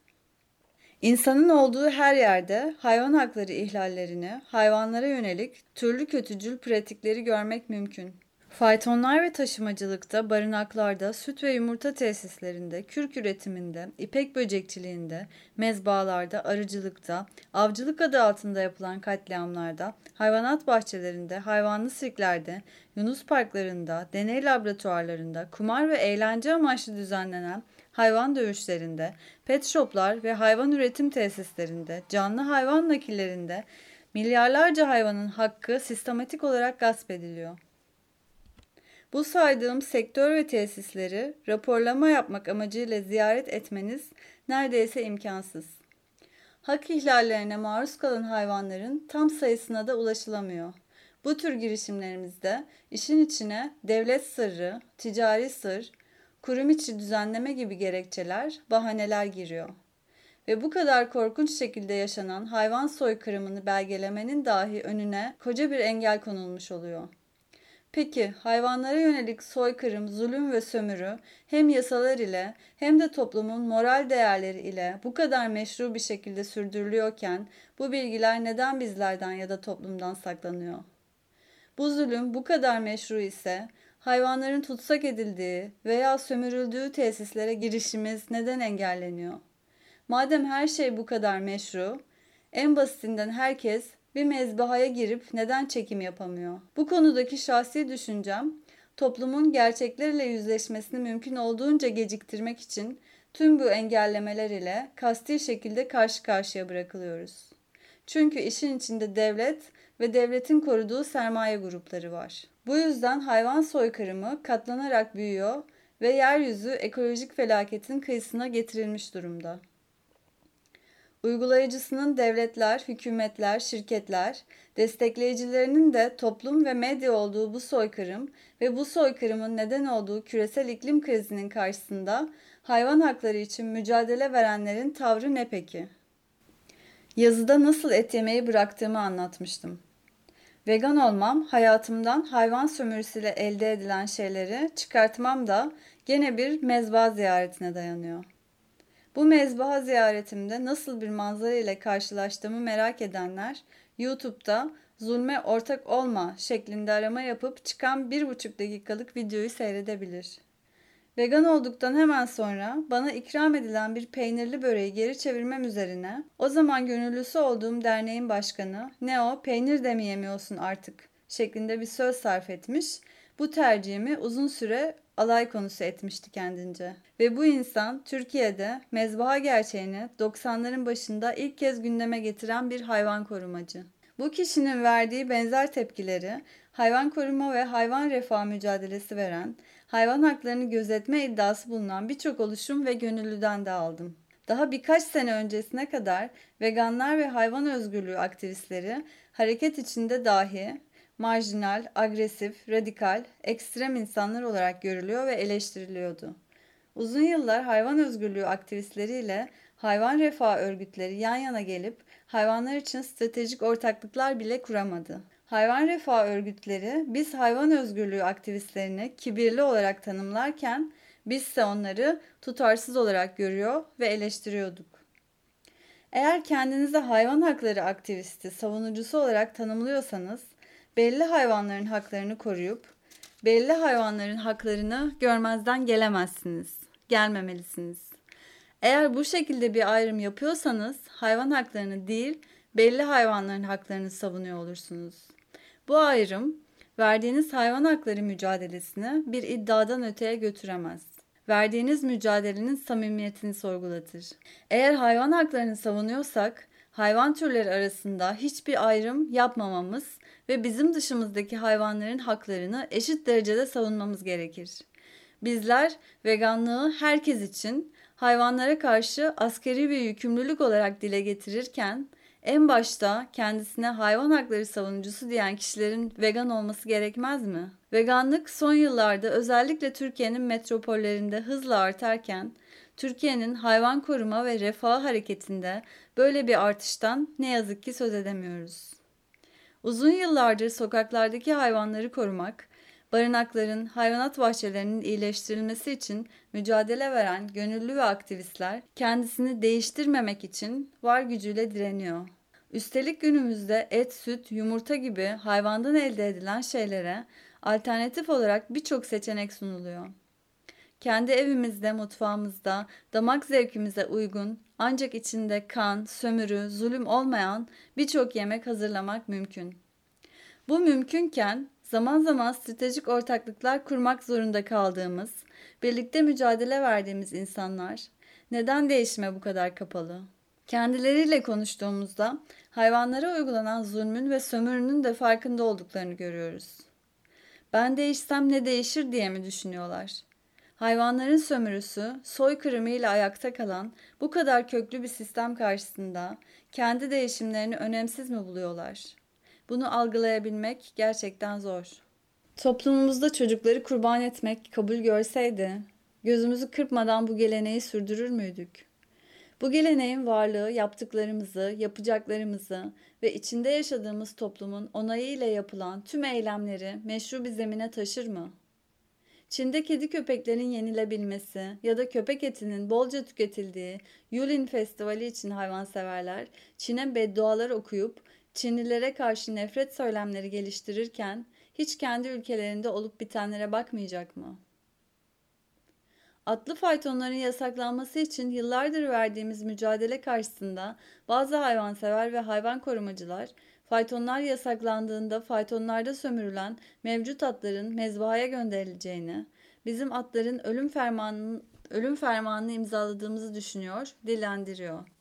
İnsanın olduğu her yerde hayvan hakları ihlallerini, hayvanlara yönelik türlü kötücül pratikleri görmek mümkün. Faytonlar ve taşımacılıkta, barınaklarda, süt ve yumurta tesislerinde, kürk üretiminde, ipek böcekçiliğinde, mezbalarda, arıcılıkta, avcılık adı altında yapılan katliamlarda, hayvanat bahçelerinde, hayvanlı sirklerde, yunus parklarında, deney laboratuvarlarında, kumar ve eğlence amaçlı düzenlenen hayvan dövüşlerinde, pet shoplar ve hayvan üretim tesislerinde, canlı hayvan nakillerinde milyarlarca hayvanın hakkı sistematik olarak gasp ediliyor. Bu saydığım sektör ve tesisleri raporlama yapmak amacıyla ziyaret etmeniz neredeyse imkansız. Hak ihlallerine maruz kalan hayvanların tam sayısına da ulaşılamıyor. Bu tür girişimlerimizde işin içine devlet sırrı, ticari sır, kurum içi düzenleme gibi gerekçeler, bahaneler giriyor. Ve bu kadar korkunç şekilde yaşanan hayvan soykırımını belgelemenin dahi önüne koca bir engel konulmuş oluyor. Peki hayvanlara yönelik soykırım, zulüm ve sömürü hem yasalar ile hem de toplumun moral değerleri ile bu kadar meşru bir şekilde sürdürülüyorken bu bilgiler neden bizlerden ya da toplumdan saklanıyor? Bu zulüm bu kadar meşru ise hayvanların tutsak edildiği veya sömürüldüğü tesislere girişimiz neden engelleniyor? Madem her şey bu kadar meşru, en basitinden herkes bir mezbahaya girip neden çekim yapamıyor? Bu konudaki şahsi düşüncem, toplumun gerçeklerle yüzleşmesini mümkün olduğunca geciktirmek için tüm bu engellemeler ile kasti şekilde karşı karşıya bırakılıyoruz. Çünkü işin içinde devlet ve devletin koruduğu sermaye grupları var. Bu yüzden hayvan soykırımı katlanarak büyüyor ve yeryüzü ekolojik felaketin kıyısına getirilmiş durumda. Uygulayıcısının devletler, hükümetler, şirketler, destekleyicilerinin de toplum ve medya olduğu bu soykırım ve bu soykırımın neden olduğu küresel iklim krizinin karşısında hayvan hakları için mücadele verenlerin tavrı ne peki? Yazıda nasıl et yemeyi bıraktığımı anlatmıştım. Vegan olmam, hayatımdan hayvan sömürüsüyle elde edilen şeyleri çıkartmam da gene bir mezba ziyaretine dayanıyor. Bu mezbaha ziyaretimde nasıl bir manzara ile karşılaştığımı merak edenler YouTube'da zulme ortak olma şeklinde arama yapıp çıkan bir buçuk dakikalık videoyu seyredebilir. Vegan olduktan hemen sonra bana ikram edilen bir peynirli böreği geri çevirmem üzerine o zaman gönüllüsü olduğum derneğin başkanı ne o peynir de mi yemiyorsun artık şeklinde bir söz sarf etmiş. Bu tercihimi uzun süre alay konusu etmişti kendince. Ve bu insan Türkiye'de mezbaha gerçeğini 90'ların başında ilk kez gündeme getiren bir hayvan korumacı. Bu kişinin verdiği benzer tepkileri hayvan koruma ve hayvan refah mücadelesi veren, hayvan haklarını gözetme iddiası bulunan birçok oluşum ve gönüllüden de aldım. Daha birkaç sene öncesine kadar veganlar ve hayvan özgürlüğü aktivistleri hareket içinde dahi marjinal, agresif, radikal, ekstrem insanlar olarak görülüyor ve eleştiriliyordu. Uzun yıllar hayvan özgürlüğü aktivistleriyle hayvan refah örgütleri yan yana gelip hayvanlar için stratejik ortaklıklar bile kuramadı. Hayvan refah örgütleri biz hayvan özgürlüğü aktivistlerini kibirli olarak tanımlarken bizse onları tutarsız olarak görüyor ve eleştiriyorduk. Eğer kendinizi hayvan hakları aktivisti, savunucusu olarak tanımlıyorsanız belli hayvanların haklarını koruyup belli hayvanların haklarını görmezden gelemezsiniz. Gelmemelisiniz. Eğer bu şekilde bir ayrım yapıyorsanız hayvan haklarını değil belli hayvanların haklarını savunuyor olursunuz. Bu ayrım verdiğiniz hayvan hakları mücadelesini bir iddiadan öteye götüremez. Verdiğiniz mücadelenin samimiyetini sorgulatır. Eğer hayvan haklarını savunuyorsak hayvan türleri arasında hiçbir ayrım yapmamamız ve bizim dışımızdaki hayvanların haklarını eşit derecede savunmamız gerekir. Bizler veganlığı herkes için hayvanlara karşı askeri bir yükümlülük olarak dile getirirken en başta kendisine hayvan hakları savunucusu diyen kişilerin vegan olması gerekmez mi? Veganlık son yıllarda özellikle Türkiye'nin metropollerinde hızla artarken Türkiye'nin hayvan koruma ve refah hareketinde böyle bir artıştan ne yazık ki söz edemiyoruz. Uzun yıllardır sokaklardaki hayvanları korumak, barınakların, hayvanat bahçelerinin iyileştirilmesi için mücadele veren gönüllü ve aktivistler kendisini değiştirmemek için var gücüyle direniyor. Üstelik günümüzde et, süt, yumurta gibi hayvandan elde edilen şeylere alternatif olarak birçok seçenek sunuluyor. Kendi evimizde, mutfağımızda, damak zevkimize uygun ancak içinde kan, sömürü, zulüm olmayan birçok yemek hazırlamak mümkün. Bu mümkünken zaman zaman stratejik ortaklıklar kurmak zorunda kaldığımız, birlikte mücadele verdiğimiz insanlar neden değişime bu kadar kapalı? Kendileriyle konuştuğumuzda hayvanlara uygulanan zulmün ve sömürünün de farkında olduklarını görüyoruz. Ben değişsem ne değişir diye mi düşünüyorlar? Hayvanların sömürüsü, soykırımıyla ayakta kalan bu kadar köklü bir sistem karşısında kendi değişimlerini önemsiz mi buluyorlar? Bunu algılayabilmek gerçekten zor. Toplumumuzda çocukları kurban etmek kabul görseydi, gözümüzü kırpmadan bu geleneği sürdürür müydük? Bu geleneğin varlığı yaptıklarımızı, yapacaklarımızı ve içinde yaşadığımız toplumun onayıyla yapılan tüm eylemleri meşru bir zemine taşır mı? Çin'de kedi köpeklerin yenilebilmesi ya da köpek etinin bolca tüketildiği Yulin Festivali için hayvanseverler Çin'e beddualar okuyup Çinlilere karşı nefret söylemleri geliştirirken hiç kendi ülkelerinde olup bitenlere bakmayacak mı? Atlı faytonların yasaklanması için yıllardır verdiğimiz mücadele karşısında bazı hayvansever ve hayvan korumacılar faytonlar yasaklandığında faytonlarda sömürülen mevcut atların mezbahaya gönderileceğini, bizim atların ölüm fermanının ölüm fermanını imzaladığımızı düşünüyor, dillendiriyor.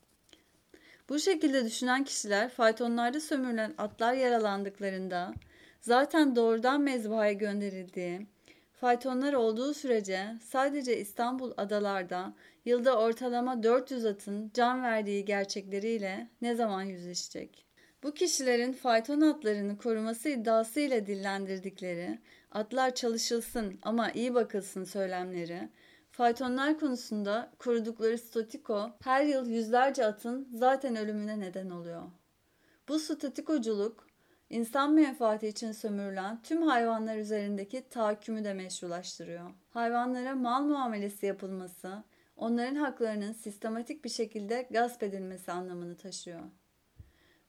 Bu şekilde düşünen kişiler faytonlarda sömürülen atlar yaralandıklarında zaten doğrudan mezbahaya gönderildiği, faytonlar olduğu sürece sadece İstanbul adalarda yılda ortalama 400 atın can verdiği gerçekleriyle ne zaman yüzleşecek? Bu kişilerin fayton atlarını koruması iddiasıyla dillendirdikleri atlar çalışılsın ama iyi bakılsın söylemleri Faytonlar konusunda kurdukları statiko her yıl yüzlerce atın zaten ölümüne neden oluyor. Bu statikoculuk insan menfaati için sömürülen tüm hayvanlar üzerindeki tahakkümü de meşrulaştırıyor. Hayvanlara mal muamelesi yapılması, onların haklarının sistematik bir şekilde gasp edilmesi anlamını taşıyor.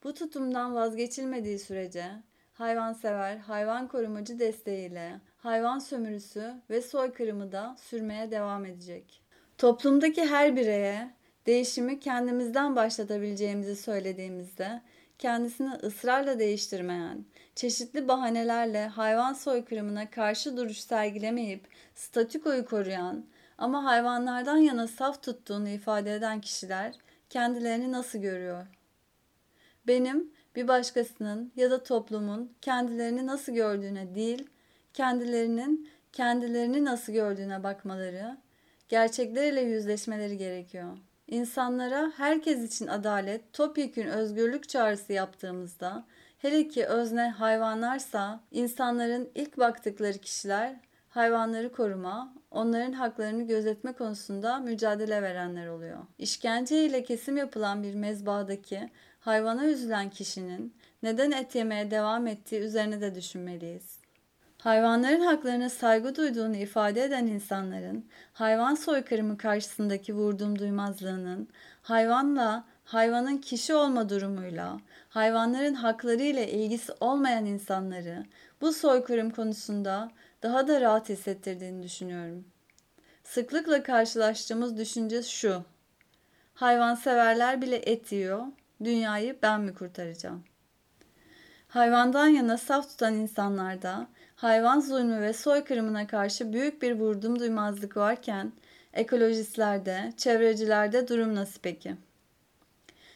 Bu tutumdan vazgeçilmediği sürece hayvansever, hayvan korumacı desteğiyle hayvan sömürüsü ve soykırımı da sürmeye devam edecek. Toplumdaki her bireye değişimi kendimizden başlatabileceğimizi söylediğimizde kendisini ısrarla değiştirmeyen, çeşitli bahanelerle hayvan soykırımına karşı duruş sergilemeyip statükoyu koruyan ama hayvanlardan yana saf tuttuğunu ifade eden kişiler kendilerini nasıl görüyor? Benim bir başkasının ya da toplumun kendilerini nasıl gördüğüne değil, kendilerinin kendilerini nasıl gördüğüne bakmaları, gerçeklerle yüzleşmeleri gerekiyor. İnsanlara herkes için adalet, topyekün özgürlük çağrısı yaptığımızda, hele ki özne hayvanlarsa, insanların ilk baktıkları kişiler hayvanları koruma, onların haklarını gözetme konusunda mücadele verenler oluyor. İşkence ile kesim yapılan bir mezbahadaki hayvana üzülen kişinin neden et yemeye devam ettiği üzerine de düşünmeliyiz. Hayvanların haklarına saygı duyduğunu ifade eden insanların hayvan soykırımı karşısındaki vurdum duymazlığının hayvanla hayvanın kişi olma durumuyla hayvanların hakları ile ilgisi olmayan insanları bu soykırım konusunda daha da rahat hissettirdiğini düşünüyorum. Sıklıkla karşılaştığımız düşünce şu. Hayvanseverler bile et yiyor, dünyayı ben mi kurtaracağım? Hayvandan yana saf tutan insanlarda hayvan zulmü ve soykırımına karşı büyük bir vurdum duymazlık varken ekolojistlerde, çevrecilerde durum nasıl peki?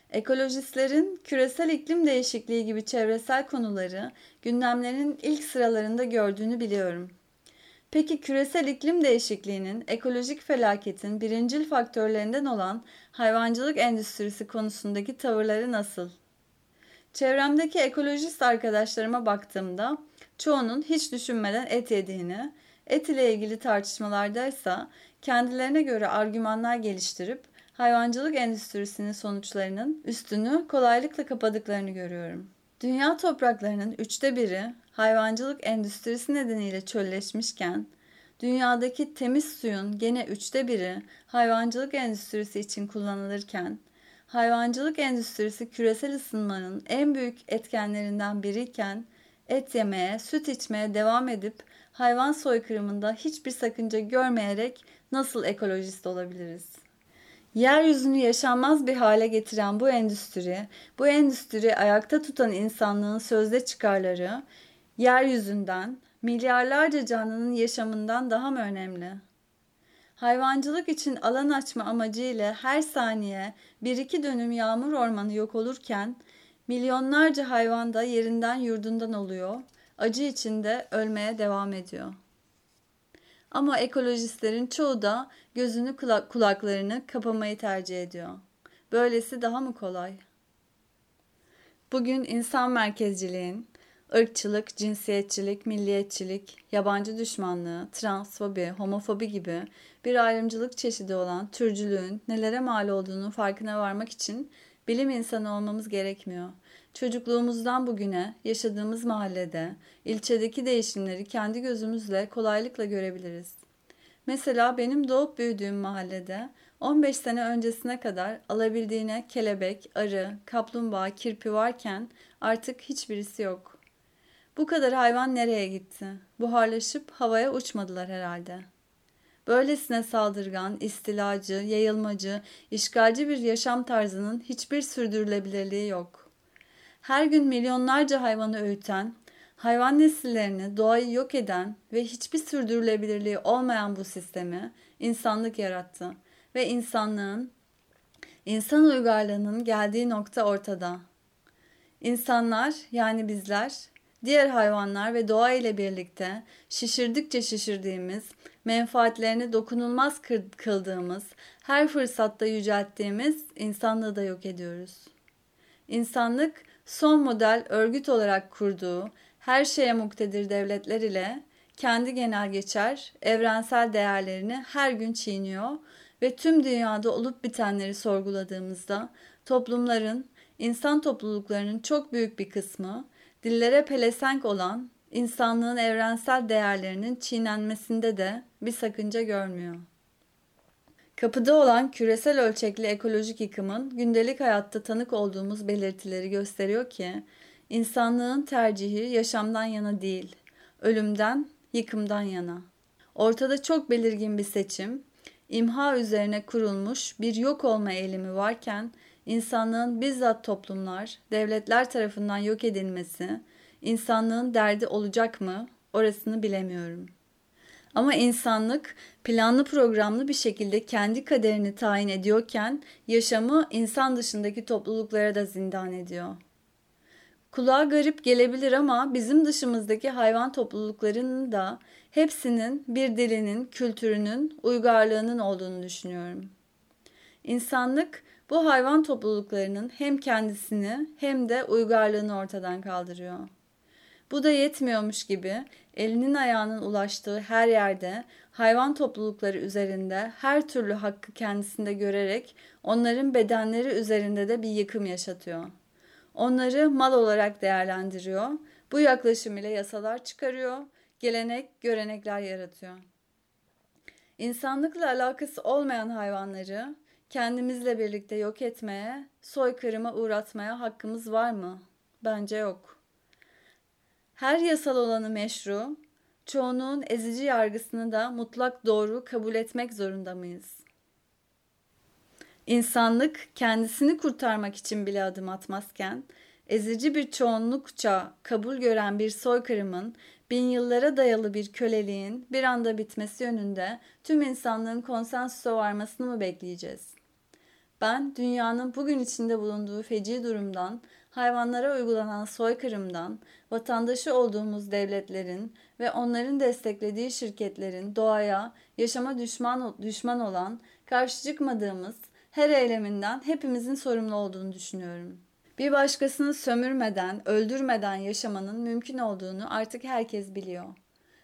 Ekolojistlerin küresel iklim değişikliği gibi çevresel konuları gündemlerinin ilk sıralarında gördüğünü biliyorum. Peki küresel iklim değişikliğinin ekolojik felaketin birincil faktörlerinden olan hayvancılık endüstrisi konusundaki tavırları nasıl? Çevremdeki ekolojist arkadaşlarıma baktığımda çoğunun hiç düşünmeden et yediğini, et ile ilgili tartışmalardaysa kendilerine göre argümanlar geliştirip hayvancılık endüstrisinin sonuçlarının üstünü kolaylıkla kapadıklarını görüyorum. Dünya topraklarının üçte biri hayvancılık endüstrisi nedeniyle çölleşmişken, dünyadaki temiz suyun gene üçte biri hayvancılık endüstrisi için kullanılırken, hayvancılık endüstrisi küresel ısınmanın en büyük etkenlerinden biriyken, et yemeye, süt içmeye devam edip hayvan soykırımında hiçbir sakınca görmeyerek nasıl ekolojist olabiliriz? Yeryüzünü yaşanmaz bir hale getiren bu endüstri, bu endüstri ayakta tutan insanlığın sözde çıkarları, yeryüzünden, milyarlarca canlının yaşamından daha mı önemli? Hayvancılık için alan açma amacıyla her saniye bir iki dönüm yağmur ormanı yok olurken milyonlarca hayvan da yerinden yurdundan oluyor, acı içinde ölmeye devam ediyor. Ama ekolojistlerin çoğu da gözünü kulaklarını kapamayı tercih ediyor. Böylesi daha mı kolay? Bugün insan merkezciliğin, ırkçılık, cinsiyetçilik, milliyetçilik, yabancı düşmanlığı, transfobi, homofobi gibi bir ayrımcılık çeşidi olan türcülüğün nelere mal olduğunu farkına varmak için bilim insanı olmamız gerekmiyor. Çocukluğumuzdan bugüne yaşadığımız mahallede, ilçedeki değişimleri kendi gözümüzle kolaylıkla görebiliriz. Mesela benim doğup büyüdüğüm mahallede 15 sene öncesine kadar alabildiğine kelebek, arı, kaplumbağa, kirpi varken artık hiçbirisi yok. Bu kadar hayvan nereye gitti? Buharlaşıp havaya uçmadılar herhalde. Böylesine saldırgan, istilacı, yayılmacı, işgalci bir yaşam tarzının hiçbir sürdürülebilirliği yok. Her gün milyonlarca hayvanı öğüten, hayvan nesillerini, doğayı yok eden ve hiçbir sürdürülebilirliği olmayan bu sistemi insanlık yarattı ve insanlığın, insan uygarlığının geldiği nokta ortada. İnsanlar yani bizler diğer hayvanlar ve doğa ile birlikte şişirdikçe şişirdiğimiz, menfaatlerini dokunulmaz kıldığımız, her fırsatta yücelttiğimiz insanlığı da yok ediyoruz. İnsanlık son model örgüt olarak kurduğu her şeye muktedir devletler ile kendi genel geçer, evrensel değerlerini her gün çiğniyor ve tüm dünyada olup bitenleri sorguladığımızda toplumların, insan topluluklarının çok büyük bir kısmı dillere pelesenk olan insanlığın evrensel değerlerinin çiğnenmesinde de bir sakınca görmüyor. Kapıda olan küresel ölçekli ekolojik yıkımın gündelik hayatta tanık olduğumuz belirtileri gösteriyor ki insanlığın tercihi yaşamdan yana değil, ölümden, yıkımdan yana. Ortada çok belirgin bir seçim, imha üzerine kurulmuş bir yok olma eğilimi varken insanlığın bizzat toplumlar, devletler tarafından yok edilmesi, insanlığın derdi olacak mı? Orasını bilemiyorum. Ama insanlık planlı programlı bir şekilde kendi kaderini tayin ediyorken yaşamı insan dışındaki topluluklara da zindan ediyor. Kulağa garip gelebilir ama bizim dışımızdaki hayvan topluluklarının da hepsinin bir dilinin, kültürünün, uygarlığının olduğunu düşünüyorum. İnsanlık bu hayvan topluluklarının hem kendisini hem de uygarlığını ortadan kaldırıyor. Bu da yetmiyormuş gibi elinin ayağının ulaştığı her yerde hayvan toplulukları üzerinde her türlü hakkı kendisinde görerek onların bedenleri üzerinde de bir yıkım yaşatıyor. Onları mal olarak değerlendiriyor. Bu yaklaşım ile yasalar çıkarıyor, gelenek, görenekler yaratıyor. İnsanlıkla alakası olmayan hayvanları kendimizle birlikte yok etmeye, soykırıma uğratmaya hakkımız var mı? Bence yok. Her yasal olanı meşru, çoğunluğun ezici yargısını da mutlak doğru kabul etmek zorunda mıyız? İnsanlık kendisini kurtarmak için bile adım atmazken, ezici bir çoğunlukça kabul gören bir soykırımın, bin yıllara dayalı bir köleliğin bir anda bitmesi yönünde tüm insanlığın konsensusa varmasını mı bekleyeceğiz? Ben dünyanın bugün içinde bulunduğu feci durumdan, hayvanlara uygulanan soykırımdan, vatandaşı olduğumuz devletlerin ve onların desteklediği şirketlerin doğaya, yaşama düşman, düşman olan, karşı çıkmadığımız her eyleminden hepimizin sorumlu olduğunu düşünüyorum. Bir başkasını sömürmeden, öldürmeden yaşamanın mümkün olduğunu artık herkes biliyor.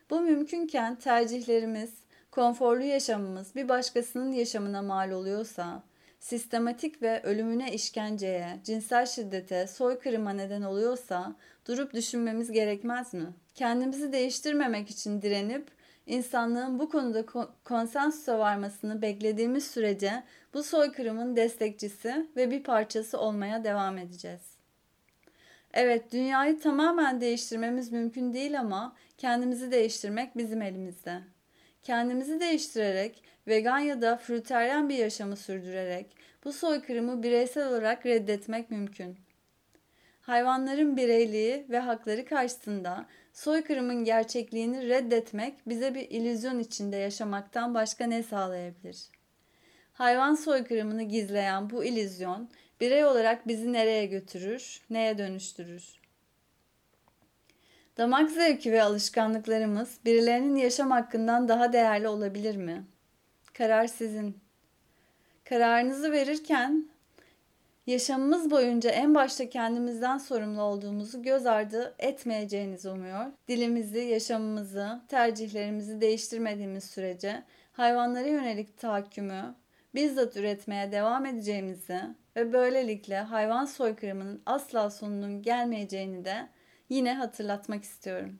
Bu mümkünken tercihlerimiz, konforlu yaşamımız bir başkasının yaşamına mal oluyorsa, sistematik ve ölümüne işkenceye, cinsel şiddete, soykırıma neden oluyorsa durup düşünmemiz gerekmez mi? Kendimizi değiştirmemek için direnip insanlığın bu konuda konsensusa varmasını beklediğimiz sürece bu soykırımın destekçisi ve bir parçası olmaya devam edeceğiz. Evet, dünyayı tamamen değiştirmemiz mümkün değil ama kendimizi değiştirmek bizim elimizde. Kendimizi değiştirerek, vegan ya da fruteryen bir yaşamı sürdürerek bu soykırımı bireysel olarak reddetmek mümkün. Hayvanların bireyliği ve hakları karşısında soykırımın gerçekliğini reddetmek bize bir illüzyon içinde yaşamaktan başka ne sağlayabilir? Hayvan soykırımını gizleyen bu illüzyon birey olarak bizi nereye götürür, neye dönüştürür? Damak zevki ve alışkanlıklarımız birilerinin yaşam hakkından daha değerli olabilir mi? Karar sizin. Kararınızı verirken Yaşamımız boyunca en başta kendimizden sorumlu olduğumuzu göz ardı etmeyeceğinizi umuyor. Dilimizi, yaşamımızı, tercihlerimizi değiştirmediğimiz sürece hayvanlara yönelik tahakkümü bizzat üretmeye devam edeceğimizi ve böylelikle hayvan soykırımının asla sonunun gelmeyeceğini de yine hatırlatmak istiyorum.